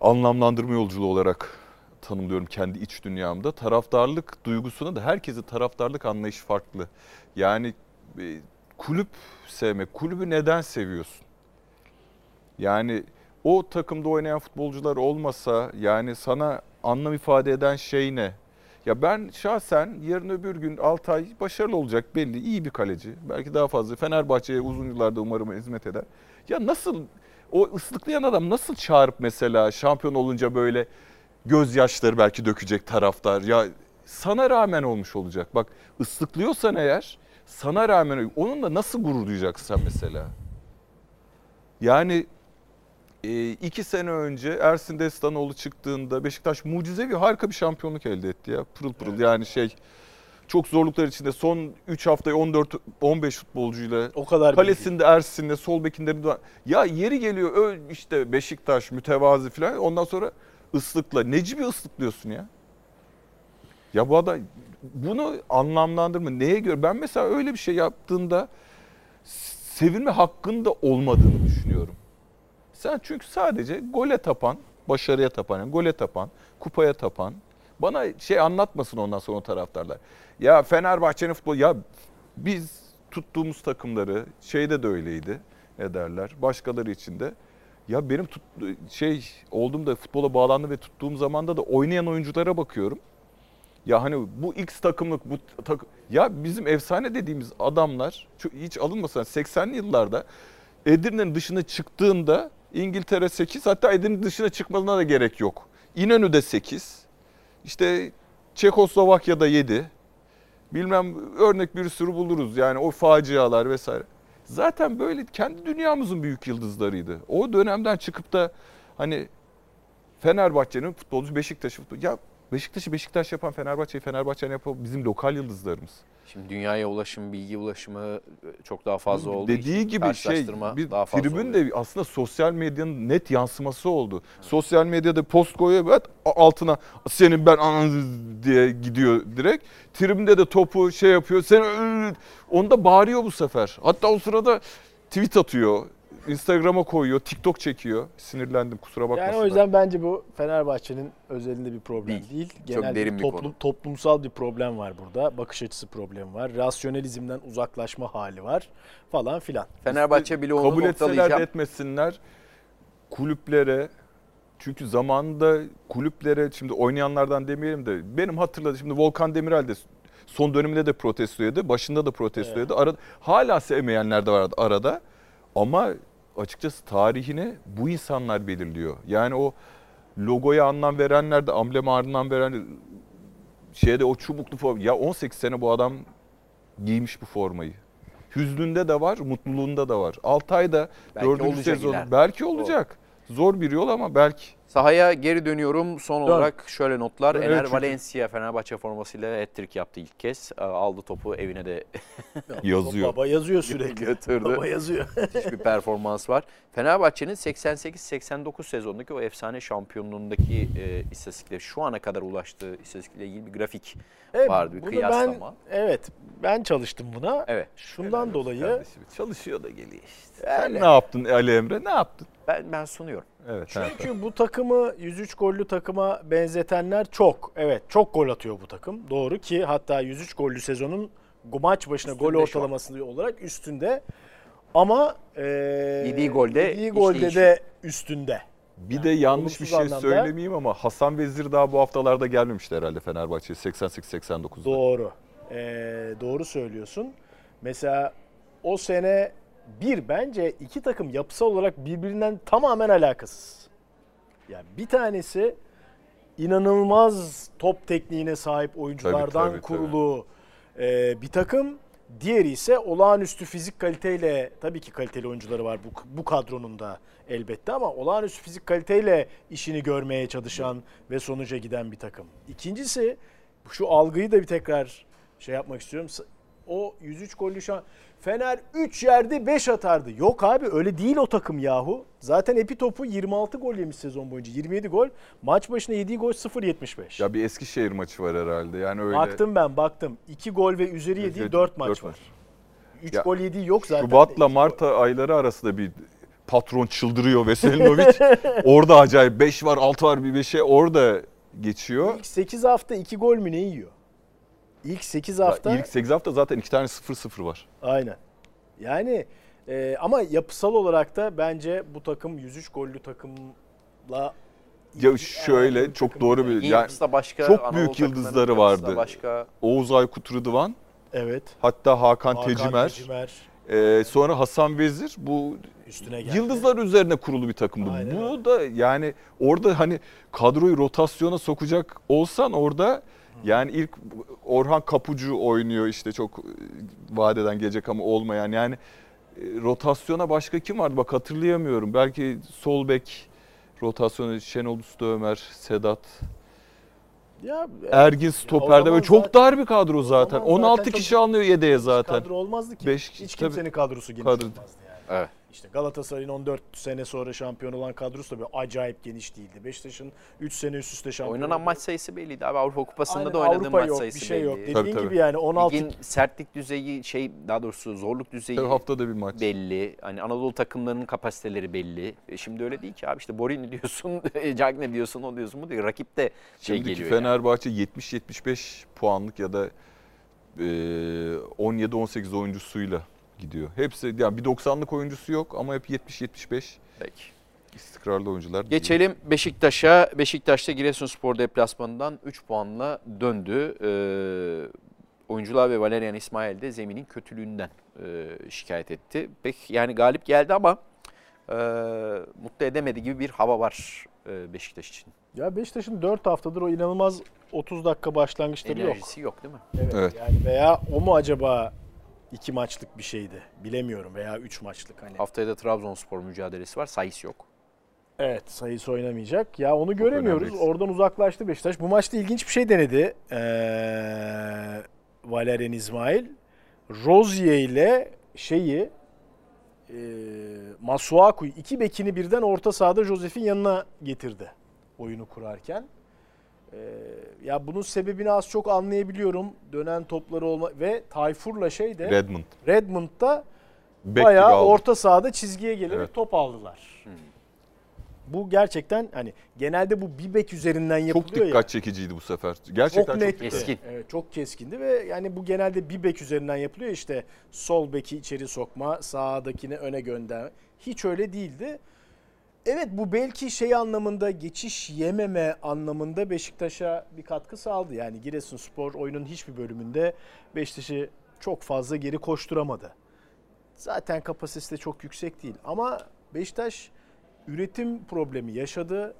anlamlandırma yolculuğu olarak tanımlıyorum kendi iç dünyamda. Taraftarlık duygusuna da herkesin taraftarlık anlayışı farklı. Yani e, kulüp sevmek, kulübü neden seviyorsun? Yani o takımda oynayan futbolcular olmasa yani sana anlam ifade eden şey ne? Ya ben şahsen yarın öbür gün Altay başarılı olacak belli. iyi bir kaleci. Belki daha fazla. Fenerbahçe'ye uzun yıllarda umarım hizmet eder. Ya nasıl o ıslıklayan adam nasıl çağırıp mesela şampiyon olunca böyle gözyaşları belki dökecek taraftar. Ya sana rağmen olmuş olacak. Bak ıslıklıyorsan eğer sana rağmen onunla nasıl gurur duyacaksın mesela? Yani e, iki sene önce Ersin Destanoğlu çıktığında Beşiktaş mucizevi harika bir şampiyonluk elde etti ya. Pırıl pırıl yani şey çok zorluklar içinde son 3 haftayı 14 15 futbolcuyla O kadar bilgi. kalesinde Ersin'le sol bekinde ya yeri geliyor ö, işte Beşiktaş mütevazi falan ondan sonra ıslıkla Necip'i ıslıklıyorsun ya. Ya bu adam bunu anlamlandırma neye göre ben mesela öyle bir şey yaptığında sevilme hakkında olmadığını düşünüyorum. Sen çünkü sadece gole tapan, başarıya tapan, yani gole tapan, kupaya tapan. Bana şey anlatmasın ondan sonra taraftarlar. Ya Fenerbahçe'nin futbolu ya biz tuttuğumuz takımları şeyde de öyleydi. Ne derler? Başkaları için de. Ya benim tut, şey olduğumda futbola bağlandı ve tuttuğum zamanda da oynayan oyunculara bakıyorum. Ya hani bu X takımlık bu takım ya bizim efsane dediğimiz adamlar hiç alınmasın 80'li yıllarda Edirne'nin dışına çıktığında İngiltere 8 hatta Edirne dışına çıkmasına da gerek yok. İnönü'de 8. İşte Çekoslovakya'da 7. Bilmem örnek bir sürü buluruz yani o facialar vesaire. Zaten böyle kendi dünyamızın büyük yıldızlarıydı. O dönemden çıkıp da hani Fenerbahçe'nin futbolcu Beşiktaş'ı futbol ya Beşiktaş'ı Beşiktaş yapan Fenerbahçe'yi Fenerbahçe'ni yapan bizim lokal yıldızlarımız. Şimdi dünyaya ulaşım, bilgi ulaşımı e, çok daha fazla oldu. Dediği gibi şey bir daha fazla tribün oluyor. de aslında sosyal medyanın net yansıması oldu. Sosyal medyada post koyuyor evet, altına senin ben ananı diye gidiyor direkt. Tribünde de topu şey yapıyor. Sen onda bağırıyor bu sefer. Hatta o sırada tweet atıyor. Instagram'a koyuyor, TikTok çekiyor. Sinirlendim kusura bakmasınlar. Yani o yüzden bence bu Fenerbahçe'nin özelinde bir problem Değil. değil. Çok Genel derin bir toplum, konu. toplumsal bir problem var burada. Bakış açısı problemi var. Rasyonalizmden uzaklaşma hali var falan filan. Fenerbahçe bile onu kabul etseler de etmesinler kulüplere çünkü zamanında kulüplere şimdi oynayanlardan demeyelim de benim hatırladığım şimdi Volkan Demirel de Son döneminde de protestoydu. Başında da protestoydu. Arada, hala sevmeyenler de vardı arada. Ama açıkçası tarihini bu insanlar belirliyor. Yani o logoya anlam verenler de ambleme anlam veren şeyde o çubuklu forma. Ya 18 sene bu adam giymiş bu formayı. Hüznünde de var, mutluluğunda da var. Altay'da Belki dördüncü olacak sezon ileride. belki olacak. Zor bir yol ama belki. Sahaya geri dönüyorum. Son Dön. olarak şöyle notlar. Evet, Ener çünkü- Valencia Fenerbahçe formasıyla hat-trick yaptı ilk kez. E, Aldı topu evine de Yazıyor. Baba yazıyor sürekli. götürdü. Baba yazıyor. Müthiş bir performans var. Fenerbahçe'nin 88-89 sezonundaki o efsane şampiyonluğundaki e, istatistikleri şu ana kadar ulaştığı istatistikle ilgili bir grafik Evet, vardı bir bunu kıyaslama. Ben, evet ben çalıştım buna. Evet. Şundan dolayı Kardeşim, çalışıyor da geliyor işte. Öyle. Sen ne yaptın Ali Emre? Ne yaptın? Ben ben sunuyorum. Evet. Çünkü bu takımı 103 gollü takıma benzetenler çok. Evet çok gol atıyor bu takım. Doğru ki hatta 103 gollü sezonun maç başına gol Üstünde an. ortalaması olarak üstünde. Ama e, Yediği golde yediği golde de üstünde. Bir de yanlış bir şey anlamda- söylemeyeyim ama Hasan Vezir daha bu haftalarda gelmemişti herhalde Fenerbahçe'ye 88-89'da. Doğru. Ee, doğru söylüyorsun. Mesela o sene bir bence iki takım yapısal olarak birbirinden tamamen alakasız. Yani bir tanesi inanılmaz top tekniğine sahip oyunculardan Tabii, tabii, kurulu e, bir takım. Diğeri ise olağanüstü fizik kaliteyle tabii ki kaliteli oyuncuları var bu, bu kadronun da elbette ama olağanüstü fizik kaliteyle işini görmeye çalışan ve sonuca giden bir takım. İkincisi şu algıyı da bir tekrar şey yapmak istiyorum. O 103 gollü şu an Fener 3 yerde 5 atardı. Yok abi öyle değil o takım yahu. Zaten Epi topu 26 gol yemiş sezon boyunca. 27 gol. Maç başına yediği gol 0.75. Ya bir Eskişehir maçı var herhalde. Yani öyle. Baktım ben baktım. 2 gol ve üzeri yediği Evet, 4 maç dört var. maç. 3 Ya, gol yediği yok zaten. Şubat'la Mart ayları arasında bir patron çıldırıyor Veselinovic. orada acayip 5 var 6 var bir 5'e orada geçiyor. İlk 8 hafta 2 gol mü ne yiyor? İlk 8 hafta İlk 8 hafta zaten 2 tane 0-0 var. aynen. Yani e, ama yapısal olarak da bence bu takım 103 gollü takımla Ya şöyle Aynen, çok doğru yani. bir yani başka. çok Anadolu büyük yıldızları vardı. Başka. Oğuz Aykut Rıdvan evet. hatta Hakan, Hakan Tecimer, Tecimer Ee, sonra Hasan Vezir bu üstüne geldi. yıldızlar üzerine kurulu bir takım bu. Aynen Bu da yani orada hani kadroyu rotasyona sokacak olsan orada yani ilk Orhan Kapucu oynuyor işte çok e, vadeden gelecek ama olmayan yani e, rotasyona başka kim vardı bak hatırlayamıyorum. Belki sol bek rotasyonu Şenol Usta Ömer, Sedat, Ya, Ergin o stoperde böyle çok zaten- dar bir kadro zaten. 16 zaten çok- kişi alınıyor yedeğe zaten. kadro olmazdı ki. Beş- Hiç tabii. kimsenin kadrosu geniş Kadro- olmazdı yani. Evet. İşte Galatasaray'ın 14 sene sonra şampiyon olan kadrosu da böyle acayip geniş değildi. Beşiktaş'ın 3 sene üst üste şampiyon Oynanan oldu. maç sayısı belliydi abi. Avrupa Kupası'nda Aynen, da oynadığın Avrupa maç yok, sayısı bir şey yok. belli. Dediğin Tabii, tabii. gibi yani 16 Ligin sertlik düzeyi şey daha doğrusu zorluk düzeyi Tabii haftada bir maç. belli. Hani Anadolu takımlarının kapasiteleri belli. E şimdi öyle değil ki abi işte Borini diyorsun, Cagne diyorsun, o diyorsun bu diyor. Rakip de şey Şimdiki geliyor yani. Fenerbahçe 70-75 puanlık ya da e, 17-18 oyuncusuyla gidiyor. Hepsi yani bir 90'lık oyuncusu yok ama hep 70-75 Peki. istikrarlı oyuncular. gidiyor. Geçelim Beşiktaş'a. Beşiktaş'ta Giresunspor deplasmanından 3 puanla döndü. Ee, oyuncular ve Valerian İsmail de zeminin kötülüğünden e, şikayet etti. Pek yani galip geldi ama e, mutlu edemedi gibi bir hava var e, Beşiktaş için. Ya Beşiktaş'ın 4 haftadır o inanılmaz 30 dakika başlangıçları yok. Enerjisi yok değil mi? Evet, Evet. Yani veya o mu acaba iki maçlık bir şeydi? Bilemiyorum veya 3 maçlık hani. Haftaya da Trabzonspor mücadelesi var. Sayıs yok. Evet sayısı oynamayacak. Ya onu göremiyoruz. önemli. Oradan uzaklaştı Beşiktaş. Bu maçta ilginç bir şey denedi. Ee, Valerian İsmail. Rozier ile şeyi e, Masuaku'yu iki bekini birden orta sahada Josef'in yanına getirdi oyunu kurarken. Ee, ya bunun sebebini az çok anlayabiliyorum. Dönen topları olma ve Tayfur'la şey de Redmond. Redmond'da gibi bayağı orta sahada çizgiye gelerek Evet. top aldılar. Bu gerçekten hani genelde bu bir bek üzerinden Çok yapılıyor dikkat ya. çekiciydi bu sefer. Gerçekten Çok çok, netti. dikkat. Keskin. Evet, çok keskindi ve yani bu genelde bir bek üzerinden yapılıyor işte sol beki içeri sokma, sağdakini öne gönderme. Hiç öyle değildi. Evet bu belki şey anlamında geçiş yememe anlamında Beşiktaş'a bir katkı sağladı. Yani Giresunspor oyunun hiçbir bölümünde Beşiktaş'ı çok fazla geri koşturamadı. Zaten kapasitesi de çok yüksek değil ama Beşiktaş üretim problemi yaşadı.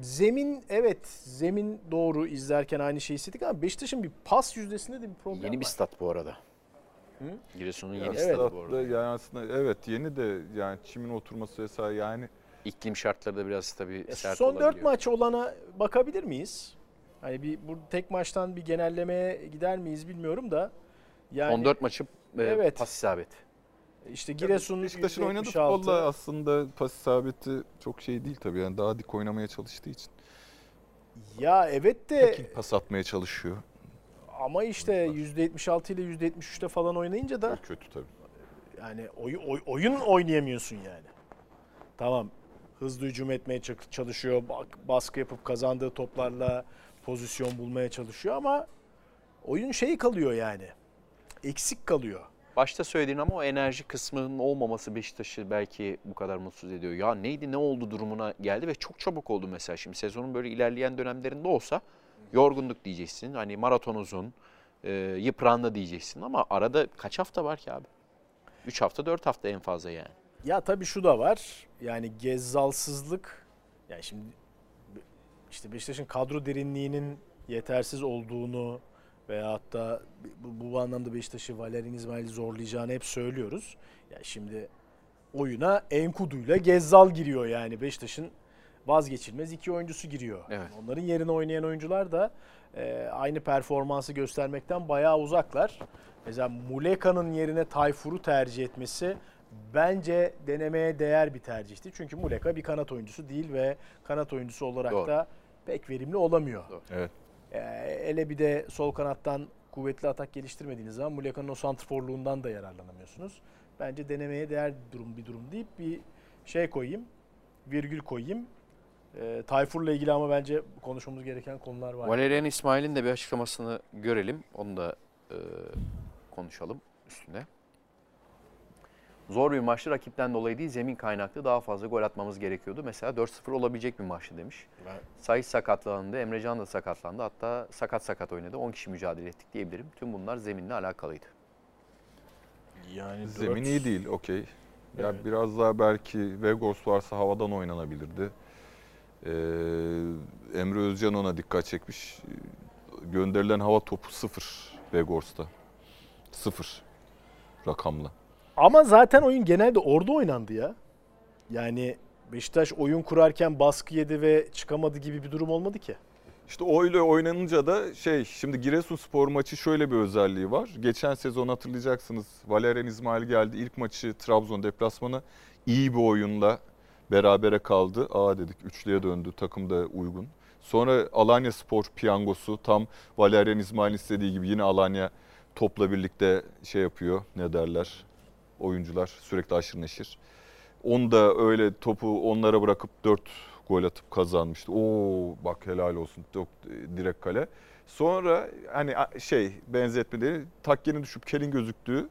Zemin evet zemin doğru izlerken aynı şeyi hissettik ama Beşiktaş'ın bir pas yüzdesinde de bir problem Yeni bir var. stat bu arada. Giresun'un yeni Evet. stadı bu arada. yani aslında evet yeni de yani çimin oturması vesaire yani İklim şartları da biraz tabii Ya sert Son 4 olabiliyor. maç olana bakabilir miyiz? Hani bir bu tek maçtan bir genellemeye gider miyiz bilmiyorum da. Yani 14 maçı e, Evet. pas isabet. işte Giresun Beşiktaş'ın oynadığı %76. futbolla aslında pas isabeti çok şey değil tabii yani daha dik oynamaya çalıştığı için. Ya evet de Tekil pas atmaya çalışıyor. ama işte %76 ile %73'te falan oynayınca da Çok kötü tabii. yani oy- oy- oyun oynayamıyorsun yani. Tamam hızlı hücum etmeye çalışıyor. Baskı yapıp kazandığı toplarla pozisyon bulmaya çalışıyor ama oyun şey kalıyor yani. Eksik kalıyor. Başta söylediğin ama o enerji kısmının olmaması Beşiktaş'ı belki bu kadar mutsuz ediyor. Ya neydi ne oldu durumuna geldi ve çok çabuk oldu mesela. Şimdi sezonun böyle ilerleyen dönemlerinde olsa yorgunluk diyeceksin. Hani maraton uzun, e, yıprandı diyeceksin ama arada kaç hafta var ki abi? 3 hafta 4 hafta en fazla yani. Ya tabii şu da var. Yani gezzalsızlık yani şimdi işte Beşiktaş'ın kadro derinliğinin yetersiz olduğunu veyahut da bu, bu anlamda Beşiktaş'ı Valerian İsmail'i zorlayacağını hep söylüyoruz. Ya şimdi oyuna Enkudu'yla Gezzal giriyor yani Beşiktaş'ın vazgeçilmez iki oyuncusu giriyor. Evet. Onların yerine oynayan oyuncular da e, aynı performansı göstermekten bayağı uzaklar. Mesela Muleka'nın yerine Tayfur'u tercih etmesi bence denemeye değer bir tercihti. Çünkü Muleka bir kanat oyuncusu değil ve kanat oyuncusu olarak Doğru. da pek verimli olamıyor. Doğru. Evet. E, ele bir de sol kanattan kuvvetli atak geliştirmediğiniz zaman Muleka'nın o santrforluğundan da yararlanamıyorsunuz. Bence denemeye değer bir durum bir durum deyip bir şey koyayım, virgül koyayım. E, Tayfur'la ilgili ama bence konuşmamız gereken konular var. Valerian İsmail'in de bir açıklamasını görelim. Onu da e, konuşalım üstünde. Zor bir maçtı rakipten dolayı değil zemin kaynaklı daha fazla gol atmamız gerekiyordu. Mesela 4-0 olabilecek bir maçtı demiş. Ben- Sayıs sakatlandı, Emrecan da sakatlandı. Hatta sakat sakat oynadı. 10 kişi mücadele ettik diyebilirim. Tüm bunlar zeminle alakalıydı. Yani Zemin dört- iyi değil okey. Ya Evet. biraz daha belki Vegors varsa havadan oynanabilirdi. Ee, Emre Özcan ona dikkat çekmiş. Gönderilen hava topu sıfır Vegors'ta. Sıfır rakamla. Ama zaten oyun genelde orada oynandı ya. Yani Beşiktaş oyun kurarken baskı yedi ve çıkamadı gibi bir durum olmadı ki. İşte o ile oynanınca da şey şimdi Giresunspor maçı şöyle bir özelliği var. Geçen sezon hatırlayacaksınız Valerian İsmail geldi. İlk maçı Trabzon deplasmanı iyi bir oyunla berabere kaldı. Aa dedik üçlüye döndü takım da uygun. Sonra Alanya Spor piyangosu tam Valerian İsmail istediği gibi yine Alanya topla birlikte şey yapıyor ne derler oyuncular sürekli aşırı neşir. Onu da öyle topu onlara bırakıp 4 gol atıp kazanmıştı. Oo bak helal olsun çok direkt kale. Sonra hani şey benzetme değil takkenin düşüp kelin gözüktüğü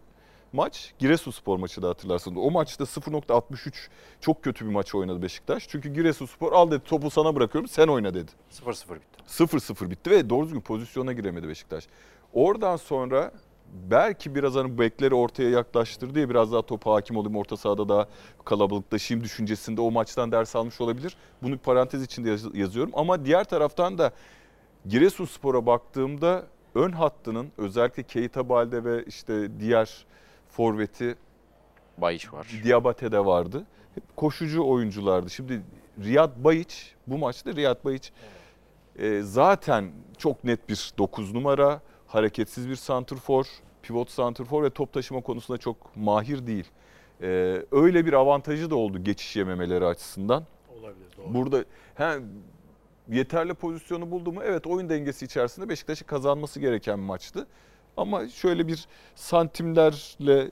maç Giresunspor maçı da hatırlarsınız. O maçta 0.63 çok kötü bir maç oynadı Beşiktaş. Çünkü Giresunspor al dedi topu sana bırakıyorum sen oyna dedi. 0-0 bitti. 0-0 bitti ve doğru düzgün pozisyona giremedi Beşiktaş. Oradan sonra belki biraz hani bekleri ortaya yaklaştırdı diye biraz daha topa hakim olayım orta sahada daha kalabalıklaşayım düşüncesinde o maçtan ders almış olabilir. Bunu parantez içinde yaz- yazıyorum ama diğer taraftan da Giresunspor'a baktığımda ön hattının özellikle Keita Balde ve işte diğer forveti Bayiç var. Diabate'de vardı. Hep koşucu oyunculardı. Şimdi Riyad Bayiç bu maçta Riyad Bayiç e, zaten çok net bir 9 numara, hareketsiz bir santrfor, pivot santrfor ve top taşıma konusunda çok mahir değil. E, öyle bir avantajı da oldu geçiş yememeleri açısından. Olabilir doğru. Burada he, yeterli pozisyonu buldu mu? Evet oyun dengesi içerisinde Beşiktaş'ın kazanması gereken bir maçtı. Ama şöyle bir santimlerle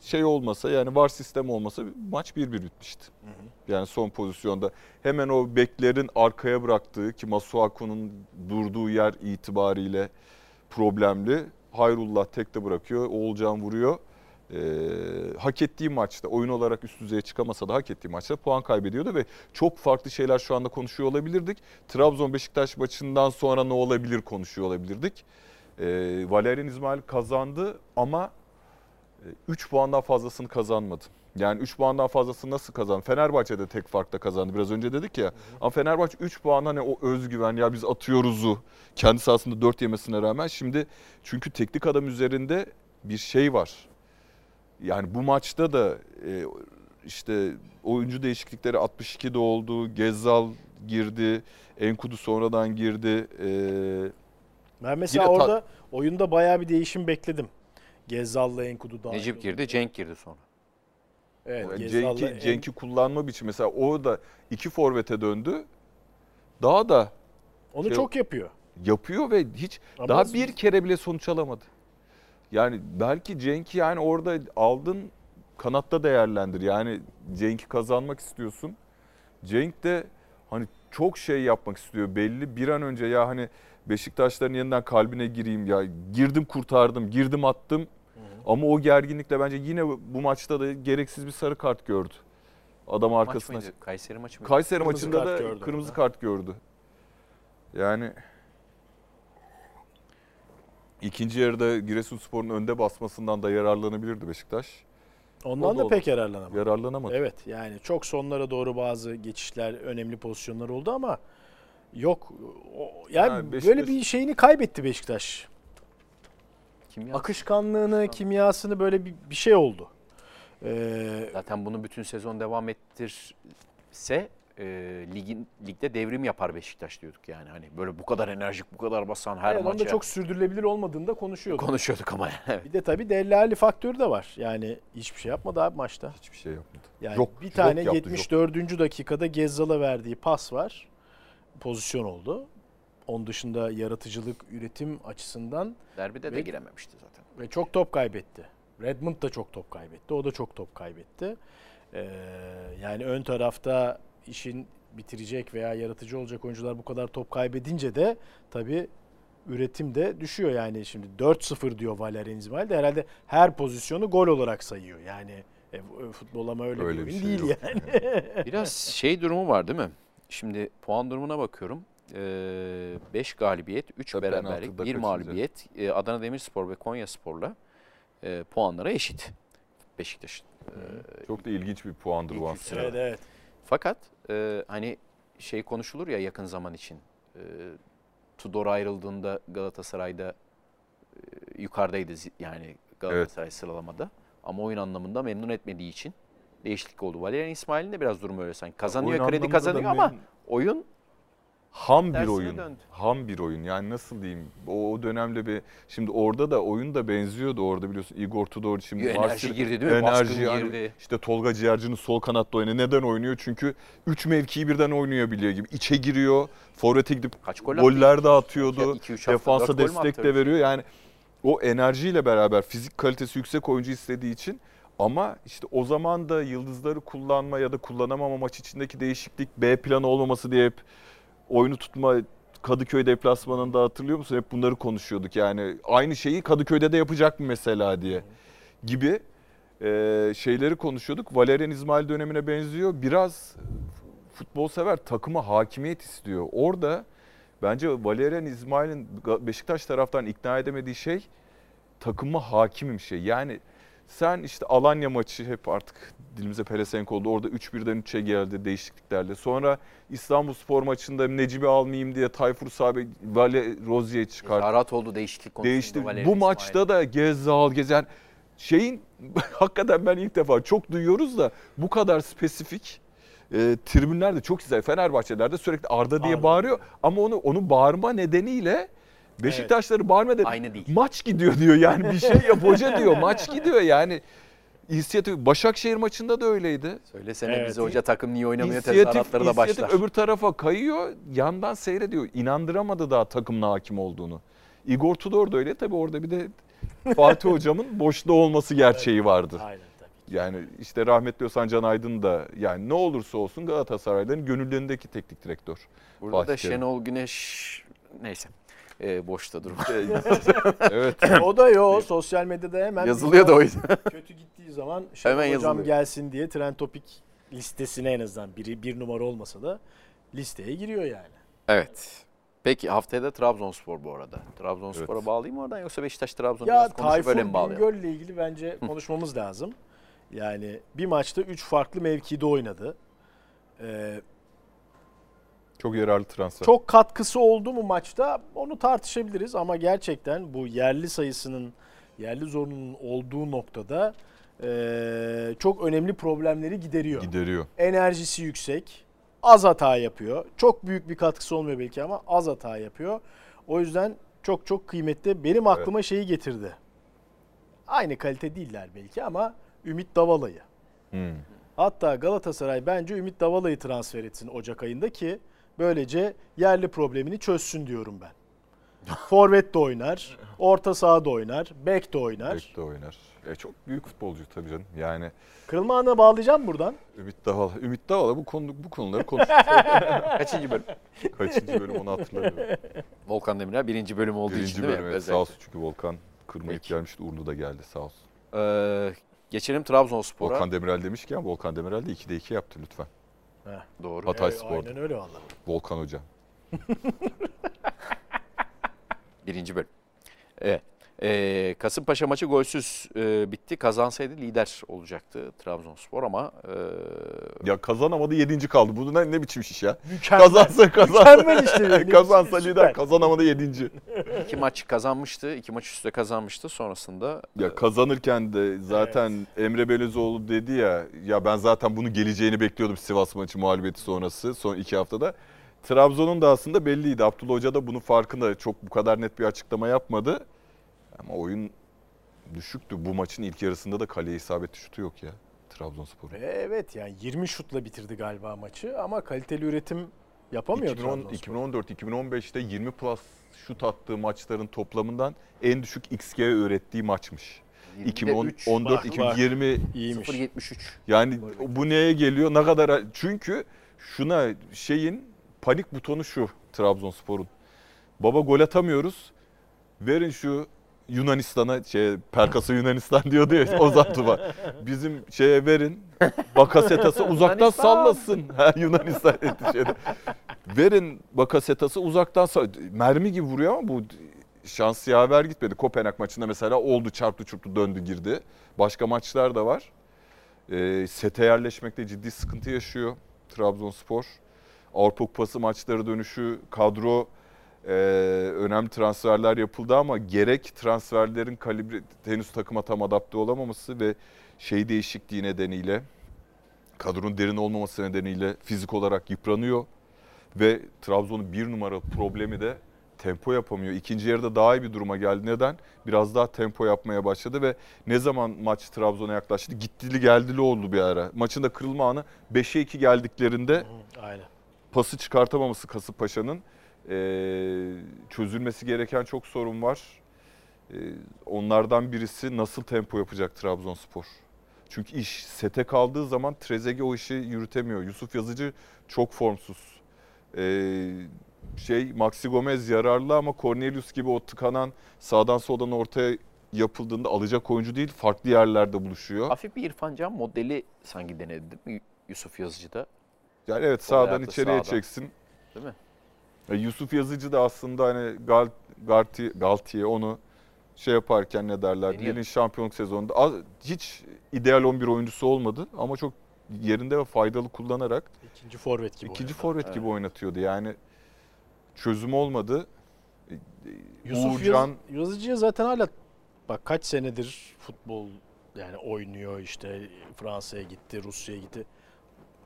şey olmasa yani var sistem olmasa maç 1-1 bitmişti. Yani son pozisyonda hemen o beklerin arkaya bıraktığı ki Masuaku'nun durduğu yer itibariyle problemli. Hayrullah tekte bırakıyor. Oğulcan vuruyor e, hak ettiği maçta oyun olarak üst düzeye çıkamasa da hak ettiği maçta puan kaybediyordu ve çok farklı şeyler şu anda konuşuyor olabilirdik. Trabzon Beşiktaş maçından sonra ne olabilir konuşuyor olabilirdik. E, Valerian İsmail kazandı ama 3 puandan fazlasını kazanmadı. Yani 3 puandan fazlasını nasıl kazandı? Fenerbahçe'de tek farkla kazandı. Biraz önce dedik ya. Ama Fenerbahçe 3 puan hani o özgüven ya biz atıyoruzu kendi sahasında 4 yemesine rağmen şimdi çünkü teknik adam üzerinde bir şey var. Yani bu maçta da e, işte oyuncu değişiklikleri 62'de oldu. Gezzal girdi. Enkudu sonradan girdi. E, Ben mesela Yine ta- orada oyunda bayağı bir değişim bekledim. Gezzal'la Enkudu dahil. Necip girdi, Cenk girdi sonra. Evet, Yani Gezzal'la Cenk'i, En- Cenk'i kullanma biçimi mesela o da iki forvete döndü. Daha da Onu şey- çok yapıyor. yapıyor ve hiç Ama daha bir kere bile sonuç alamadı. Yani belki Cenk'i yani orada aldın kanatta değerlendir. Yani Cenk'i kazanmak istiyorsun. Cenk de hani çok şey yapmak istiyor belli. Bir an önce ya hani Beşiktaşların yeniden kalbine gireyim ya girdim kurtardım, girdim attım. Ama o gerginlikle bence yine bu maçta da gereksiz bir sarı kart gördü. Adam Maç arkasına. mıydı? Kayseri maçı mıydı? Kayseri Kırmızı maçında kart da gördü kırmızı orada. kart gördü. Yani ikinci yarıda Giresunspor'un önde basmasından da yararlanabilirdi Beşiktaş. O Ondan da da pek yararlanamadı. Yararlanamadı. Evet yani çok sonlara doğru bazı geçişler, önemli pozisyonlar oldu ama yok. O- yani Yani Beşiktaş- böyle bir şeyini kaybetti Beşiktaş. Kim ya? Akışkanlığını, kimyasını böyle bir, bir şey oldu. Ee, Zaten bunu bütün sezon devam ettirse e, ligin ligde devrim yapar Beşiktaş diyorduk yani. Hani böyle bu kadar enerjik, bu kadar basan her evet, maça çok sürdürülebilir olmadığını da konuşuyorduk. konuşuyorduk ama. yani. Bir de tabii Dellali faktörü de var. Yani hiçbir şey yapmadı abi maçta. Hiçbir şey yapmadı. Yani Yok, bir yok tane yaptı, 74. dakikada Gezzal'a verdiği pas var. Pozisyon oldu. Onun dışında yaratıcılık, üretim açısından Derbide de Ve- girememişti zaten. ve çok top kaybetti. Redmond da çok top kaybetti. O da çok top kaybetti. Ee, yani ön tarafta işin bitirecek veya yaratıcı olacak oyuncular bu kadar top kaybedince de tabii üretim de düşüyor. Yani şimdi 4-0 diyor Valerian İsmail de herhalde her pozisyonu gol olarak sayıyor. Yani e, futbol ama öyle, Öyle bir şey değil yok. yani. Biraz şey durumu var değil mi? Şimdi puan durumuna bakıyorum. 5 galibiyet, 3 Tabii beraberlik, penaltıda 1 kaçınca. mağlubiyet. Ee, Adana Demirspor ve Konyaspor'la e, puanlara eşit Beşiktaş'ın. Ee, Çok da ilginç bir puandır bu aslında. evet evet. Fakat e, hani şey konuşulur ya yakın zaman için. E, Tudor ayrıldığında Galatasaray'da e, yukarıdaydı yani Galatasaray sıralamada. Ama oyun anlamında memnun etmediği için değişiklik oldu. Valerian İsmail'in de biraz durumu öyle sanki. Kazanıyor, kredi kazanıyor ama oyun ham bir oyun. döndü. Ham bir oyun. Yani nasıl diyeyim? O, o dönemde bir şimdi orada da oyun da benziyordu orada biliyorsun. Igor Tudor şimdi enerji Marsilya- girdi değil mi? Baskın yani girdi. işte Tolga Ciğerci'nin sol kanatta oynuyor. Neden oynuyor? Çünkü 3 mevkiyi birden oynayabiliyor gibi. İçe giriyor. Forvet'e gidip kaç gol goller de atıyordu. Defansa destek de veriyor. Yani o enerjiyle beraber fizik kalitesi yüksek oyuncu istediği için ama işte o zaman da yıldızları kullanma ya da kullanamama maç içindeki değişiklik B planı olmaması diye hep oyunu tutma Kadıköy deplasmanında hatırlıyor musun? Hep bunları konuşuyorduk. Yani aynı şeyi Kadıköy'de de yapacak mı mesela diye gibi e, şeyleri konuşuyorduk. Valerian İsmail dönemine benziyor. Biraz futbol sever takıma hakimiyet istiyor. Orada bence Valerian İsmail'in Beşiktaş taraftan ikna edemediği şey takıma hakimim şey. Yani sen işte Alanya maçı hep artık dilimize pelesenk oldu. Orada 3-1'den 3'e geldi değişikliklerle. Sonra İstanbul Spor maçında Necip'i almayayım diye Tayfur Sabe Vale Rozier'i çıkarttı. Tezahürat oldu değişiklik konusunda. Değişti. Bu İsmail. maçta da Gezzal Gezen şeyin hakikaten ben ilk defa çok duyuyoruz da bu kadar spesifik e, tribünler de çok güzel. Fenerbahçelerde sürekli Arda diye Arda. bağırıyor ama onu onun bağırma nedeniyle Beşiktaşları bağırma nedeni Aynı değil. maç gidiyor diyor yani bir şey yap hoca diyor maç gidiyor yani inisiyatif Başakşehir maçında da öyleydi. Söylesene Evet. bize hoca takım niye oynamıyor tezahüratları da inisiyatif başlar. öbür tarafa kayıyor, yandan seyrediyor. İnandıramadı daha takımın hakim olduğunu. Igor Tudor da öyle. Tabii orada bir de Fatih Hocam'ın boşta olması gerçeği vardı. Aynen tabii. Yani işte rahmetli Özcan Can Aydın da yani ne olursa olsun Galatasaray'ların gönüllerindeki teknik direktör. Burada Fatih da. Şenol Güneş neyse. E, boşta durma. evet. o da yo sosyal medyada hemen Yazılıyor da o yüzden. kötü gittiği zaman şey Hemen hocam yazılıyor. gelsin diye trend topik listesine en azından biri bir numara olmasa da listeye giriyor yani. Evet. Peki haftaya da Trabzonspor bu arada. Trabzonspor'a Evet. bağlayayım mı oradan yoksa Beşiktaş Trabzon'u Ya konuşup öyle mi Tayfun bağlayalım? Bingöl'le ilgili bence konuşmamız lazım. Yani bir maçta 3 farklı mevkide oynadı. Ee, Çok yararlı transfer. çok katkısı oldu mu maçta onu tartışabiliriz ama gerçekten bu yerli sayısının yerli zorunun olduğu noktada ee, çok önemli problemleri gideriyor. Gideriyor. Enerjisi yüksek, az hata yapıyor. Çok büyük bir katkısı olmuyor belki ama az hata yapıyor. O yüzden çok çok kıymetli. Benim aklıma şeyi getirdi. Aynı kalite değiller belki ama Ümit Davala'yı. Hmm. Hatta Galatasaray bence Ümit Davala'yı transfer etsin Ocak ayında ki böylece yerli problemini çözsün diyorum ben. Forvet de oynar, orta sahada oynar, bek de oynar. Bek de oynar. E, çok büyük futbolcu tabii canım. Yani Kırılma anına bağlayacağım buradan. Ümit Davala. Ümit Davala bu konu bu konuları konuştuk. Kaçıncı bölüm? Kaçıncı bölüm onu hatırlamıyorum. Volkan Demirel birinci bölüm olduğu için Birinci değil mi? bölüm. evet. Özellikle. Sağ olsun çünkü Volkan kırmayıp Peki. gelmişti. Uğurlu da geldi sağ olsun. Ee, geçelim Trabzonspor'a. Volkan Demirel demişken Volkan Demirel de 2'de 2 yaptı lütfen. Doğru. Hatay Ee, Spor'da. Aynen öyle valla. Volkan Hoca. Birinci bölüm. Evet. Ee, Kasımpaşa maçı golsüz e, bitti. Kazansaydı lider olacaktı Trabzonspor ama e, Ya kazanamadı 7. kaldı. Bu ne, ne biçim iş ya? Mükemmel. Kazansa kazansa. Mükemmel işte. kazansa Süper. lider kazanamadı 7. iki maç kazanmıştı. iki maç üstte kazanmıştı. Sonrasında Ya kazanırken de zaten Emre Belezoğlu dedi ya ya ben zaten bunu geleceğini bekliyordum Sivas maçı muhalefeti sonrası son iki haftada. Trabzon'un da aslında belliydi. Abdullah Hoca da bunun farkında. Çok bu kadar net bir açıklama yapmadı. Ama oyun düşüktü. Bu maçın ilk yarısında da kaleye isabetli şutu yok ya Trabzonspor'un. Ve Evet yani 20 şutla bitirdi galiba maçı ama kaliteli üretim yapamıyor 2010, Trabzonspor. 2014-2015'te 20 plus şut attığı maçların toplamından en düşük XG ürettiği maçmış. 2013 Bak, 2014-2020 İyiymiş. 0.73. Yani bu neye geliyor? Ne kadar çünkü şuna şeyin panik butonu şu Trabzonspor'un. Baba gol atamıyoruz. Verin şu Yunanistan'a şey Perkas'a Yunanistan diyordu ya Ozan Tufan. Bizim şeye verin. Bakasetas'ı uzaktan sallasın. Ha, Yunanistan şeyde. Verin Bakasetas'ı uzaktan sall- Mermi gibi vuruyor ama bu şans yaver gitmedi. Kopenhag maçında mesela oldu çarptı çurptu döndü girdi. Başka maçlar da var. E, sete yerleşmekte ciddi sıkıntı yaşıyor Trabzonspor. Avrupa Kupası maçları dönüşü kadro e, önemli transferler yapıldı ama gerek transferlerin kalibre henüz takıma tam adapte olamaması ve şey değişikliği nedeniyle kadronun derin olmaması nedeniyle fizik olarak yıpranıyor ve Trabzon'un bir numaralı problemi de tempo yapamıyor. İkinci yarıda daha iyi bir duruma geldi. Neden? Biraz daha tempo yapmaya başladı ve ne zaman maç Trabzon'a yaklaştı? Gittili geldili oldu bir ara. Maçın da kırılma anı 5'e 2 geldiklerinde Aynen. pası çıkartamaması Kasımpaşa'nın eee, çözülmesi gereken çok sorun var. Eee, onlardan birisi nasıl tempo yapacak Trabzonspor? Çünkü iş sete kaldığı zaman Trezeguet o işi yürütemiyor. Yusuf Yazıcı çok formsuz. Eee, şey Maxi Gomez yararlı ama Cornelius gibi o tıkanan sağdan soldan ortaya yapıldığında alacak oyuncu değil farklı yerlerde buluşuyor. Hafif bir İrfan Can modeli sanki denedi değil mi Yusuf Yazıcı'da? Yani evet sağdan içeriye sağdan. çeksin. Değil mi? Yusuf Yazıcı da aslında hani Gal, Galti, Galtiye onu şey yaparken ne derler yeni şampiyonluk sezonunda az, hiç ideal 11 oyuncusu olmadı ama çok yerinde ve faydalı kullanarak İkinci forvet gibi. ikinci oynadı. forvet Evet. gibi oynatıyordu. Yani çözüm olmadı. Yusuf Uğurcan Yaz, Yazıcı'ya zaten hala bak kaç senedir futbol yani oynuyor işte Fransa'ya gitti, Rusya'ya gitti.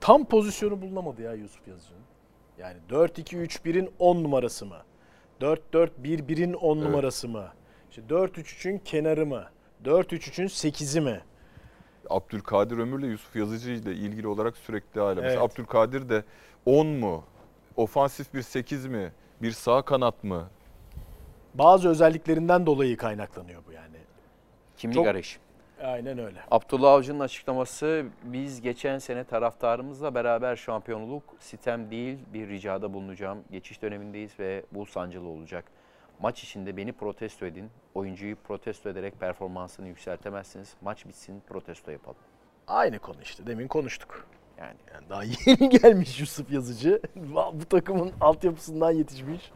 Tam pozisyonu bulunamadı ya Yusuf Yazıcı'nın. Yani 4-2-3-1'in 10 numarası mı? 4-4-1-1'in 10 Evet. numarası mı? İşte 4-3-3'ün kenarı mı? 4-3-3'ün 8'i mi? Abdülkadir Ömür'le Yusuf Yazıcı ile ilgili olarak sürekli hala. Mesela Evet. Abdülkadir de 10 mu? Ofansif bir 8 mi? Bir sağ kanat mı? Bazı özelliklerinden dolayı kaynaklanıyor bu yani. Kimlik Çok- arayışı. Aynen öyle. Abdullah Avcı'nın açıklaması biz geçen sene taraftarımızla beraber şampiyonluk sitem değil bir ricada bulunacağım. Geçiş dönemindeyiz ve bu sancılı olacak. Maç içinde beni protesto edin. Oyuncuyu protesto ederek performansını yükseltemezsiniz. Maç bitsin protesto yapalım. Aynı konu işte. Demin konuştuk. Yani Yani daha yeni gelmiş Yusuf Yazıcı. Bu takımın altyapısından yetişmiş.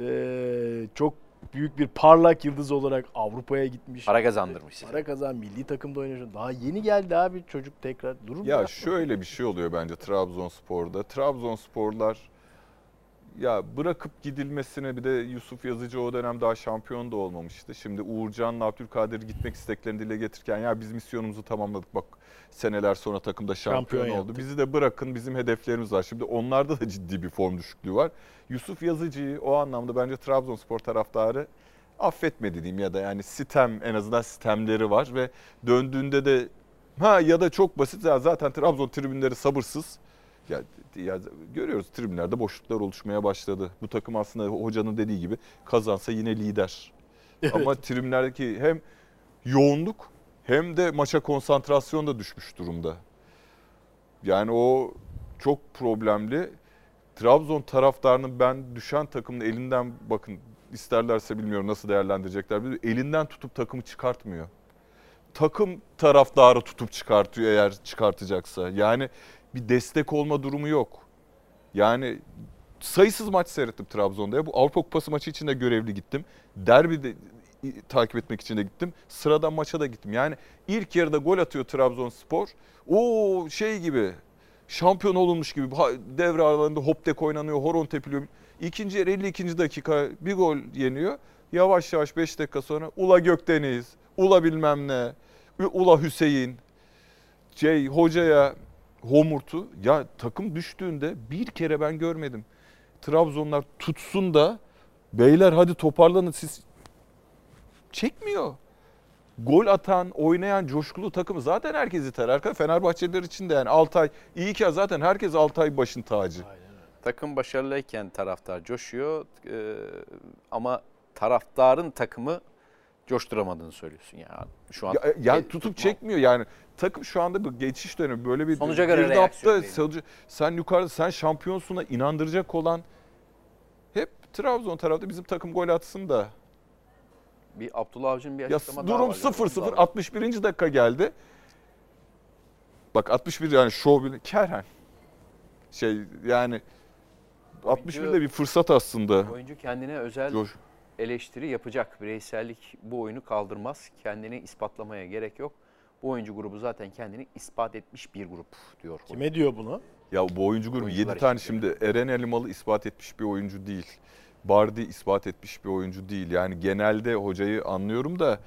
Ee, çok büyük bir parlak yıldız olarak Avrupa'ya gitmiş. para kazandırmış size. Para kazan, milli takımda oynuyor. Daha yeni geldi abi çocuk tekrar. Durun Ya yapma. şöyle bir şey oluyor bence Trabzonspor'da. Trabzonsporlar ya bırakıp gidilmesine bir de Yusuf Yazıcı o dönem daha şampiyon da olmamıştı. Şimdi Uğurcan'la Abdülkadir gitmek isteklerini dile getirirken ya biz misyonumuzu tamamladık bak seneler sonra takımda şampiyon, Şampiyon oldu. yaptık. Bizi de bırakın bizim hedeflerimiz var. Şimdi onlarda da ciddi bir form düşüklüğü var. Yusuf Yazıcı'yı o anlamda bence Trabzonspor taraftarı affetmedi diyeyim ya da yani sitem en azından sitemleri var ve döndüğünde de ha ya da çok basit ya zaten Trabzon tribünleri sabırsız. Ya, ya görüyoruz tribünlerde boşluklar oluşmaya başladı. Bu takım aslında hocanın dediği gibi kazansa yine lider. Ama tribünlerdeki hem yoğunluk hem de maça konsantrasyon da düşmüş durumda. Yani o çok problemli. Trabzon taraftarının ben düşen takımın elinden bakın isterlerse bilmiyorum nasıl değerlendirecekler. Elinden tutup takımı çıkartmıyor. Takım taraftarı tutup çıkartıyor eğer çıkartacaksa. Yani bir destek olma durumu yok. Yani sayısız maç seyrettim Trabzon'da. Ya. Bu Avrupa Kupası maçı için de görevli gittim. Derbi de takip etmek için de gittim. Sıradan maça da gittim. Yani ilk yarıda gol atıyor Trabzonspor. O şey gibi şampiyon olunmuş gibi devre aralarında hop tek oynanıyor, horon tepiliyor. İkinci yarı 52. dakika bir gol yeniyor. Yavaş yavaş 5 dakika sonra Ula Gökdeniz, Ula bilmem ne, Ula Hüseyin, şey hocaya homurtu. Ya takım düştüğünde bir kere ben görmedim. Trabzonlar tutsun da beyler hadi toparlanın siz çekmiyor. Gol atan, oynayan coşkulu takımı zaten herkes iter. Arka Fenerbahçeliler için de yani Altay iyi ki zaten herkes Altay başın tacı. Aynen. Takım başarılıyken taraftar coşuyor e, ama taraftarın takımı coşturamadığını söylüyorsun ya. Şu an Ya, yani E, tutup tutma- çekmiyor yani. Takım şu anda bu geçiş dönemi böyle bir Sonuca göre girdapta sonucu- sen yukarıda sen şampiyonsuna inandıracak olan hep Trabzon tarafta bizim takım gol atsın da. bir Abdullah Avcı'nın bir Ya açıklama daha durum var. 0-0 61. dakika geldi. Bak 61 yani şov bile Kerhen. Şey yani 61'de bir fırsat aslında. Oyuncu kendine özel Coş- eleştiri yapacak. Bireysellik bu oyunu kaldırmaz. Kendini ispatlamaya gerek yok. Bu oyuncu grubu zaten kendini ispat etmiş bir grup diyor. Kime diyor bunu? Ya bu oyuncu grubu Oyuncular 7 tane şimdi Eren Elimalı ispat etmiş bir oyuncu değil. Bardi ispat etmiş bir oyuncu değil. Yani genelde hocayı anlıyorum da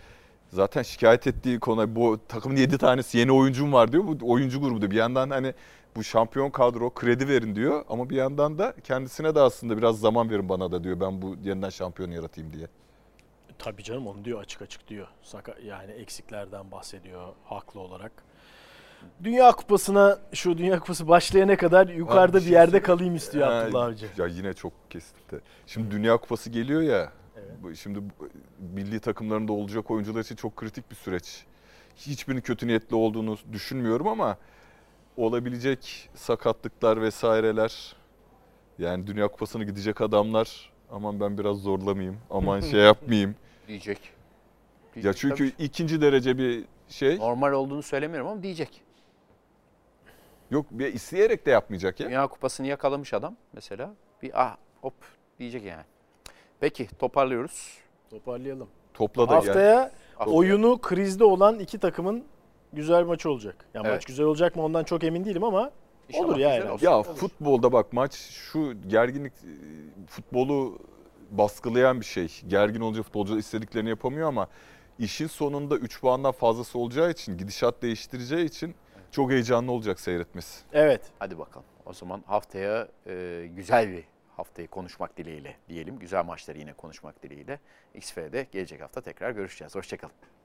zaten şikayet ettiği konu bu takımın 7 tanesi yeni oyuncum var diyor. Bu oyuncu grubu da bir yandan hani bu şampiyon kadro kredi verin diyor ama bir yandan da kendisine de aslında biraz zaman verin bana da diyor. Ben bu yeniden şampiyon yaratayım diye. Tabii canım onu diyor açık açık diyor. Saka, yani eksiklerden bahsediyor haklı olarak. Dünya Kupası'na şu Dünya Kupası başlayana kadar yukarıda bir bir, şey yerde kalayım istiyor Ha, Abdullah Avcı. Ya yine çok kesinti. Şimdi Dünya Kupası geliyor ya. Şimdi milli takımlarında olacak oyuncular için çok kritik bir süreç. Hiçbirinin kötü niyetli olduğunu düşünmüyorum ama olabilecek sakatlıklar vesaireler yani Dünya Kupası'na gidecek adamlar aman ben biraz zorlamayayım. Aman şey yapmayayım. Diyecek. ya Diyecek çünkü tabii. ikinci derece bir şey. normal olduğunu söylemiyorum ama diyecek. Yok bir isteyerek de yapmayacak ya. Dünya Kupası'nı yakalamış adam mesela. Bir ah hop diyecek yani. Peki toparlıyoruz. Toparlayalım. Topla da yani. Haftaya Haftaya- oyunu krizde olan iki takımın güzel maçı olacak. Yani Evet. maç güzel olacak mı ondan çok emin değilim ama İnşallah olur ya yani. Ya Olur. futbolda bak maç şu gerginlik e, futbolu baskılayan bir şey. Gergin olunca futbolcular istediklerini yapamıyor ama işin sonunda 3 puandan fazlası olacağı için, gidişat değiştireceği için çok heyecanlı olacak seyretmesi. evet. Hadi bakalım. O zaman haftaya e, güzel bir haftayı konuşmak dileğiyle diyelim. Güzel maçları yine konuşmak dileğiyle. XF'de gelecek hafta tekrar görüşeceğiz. Hoşçakalın.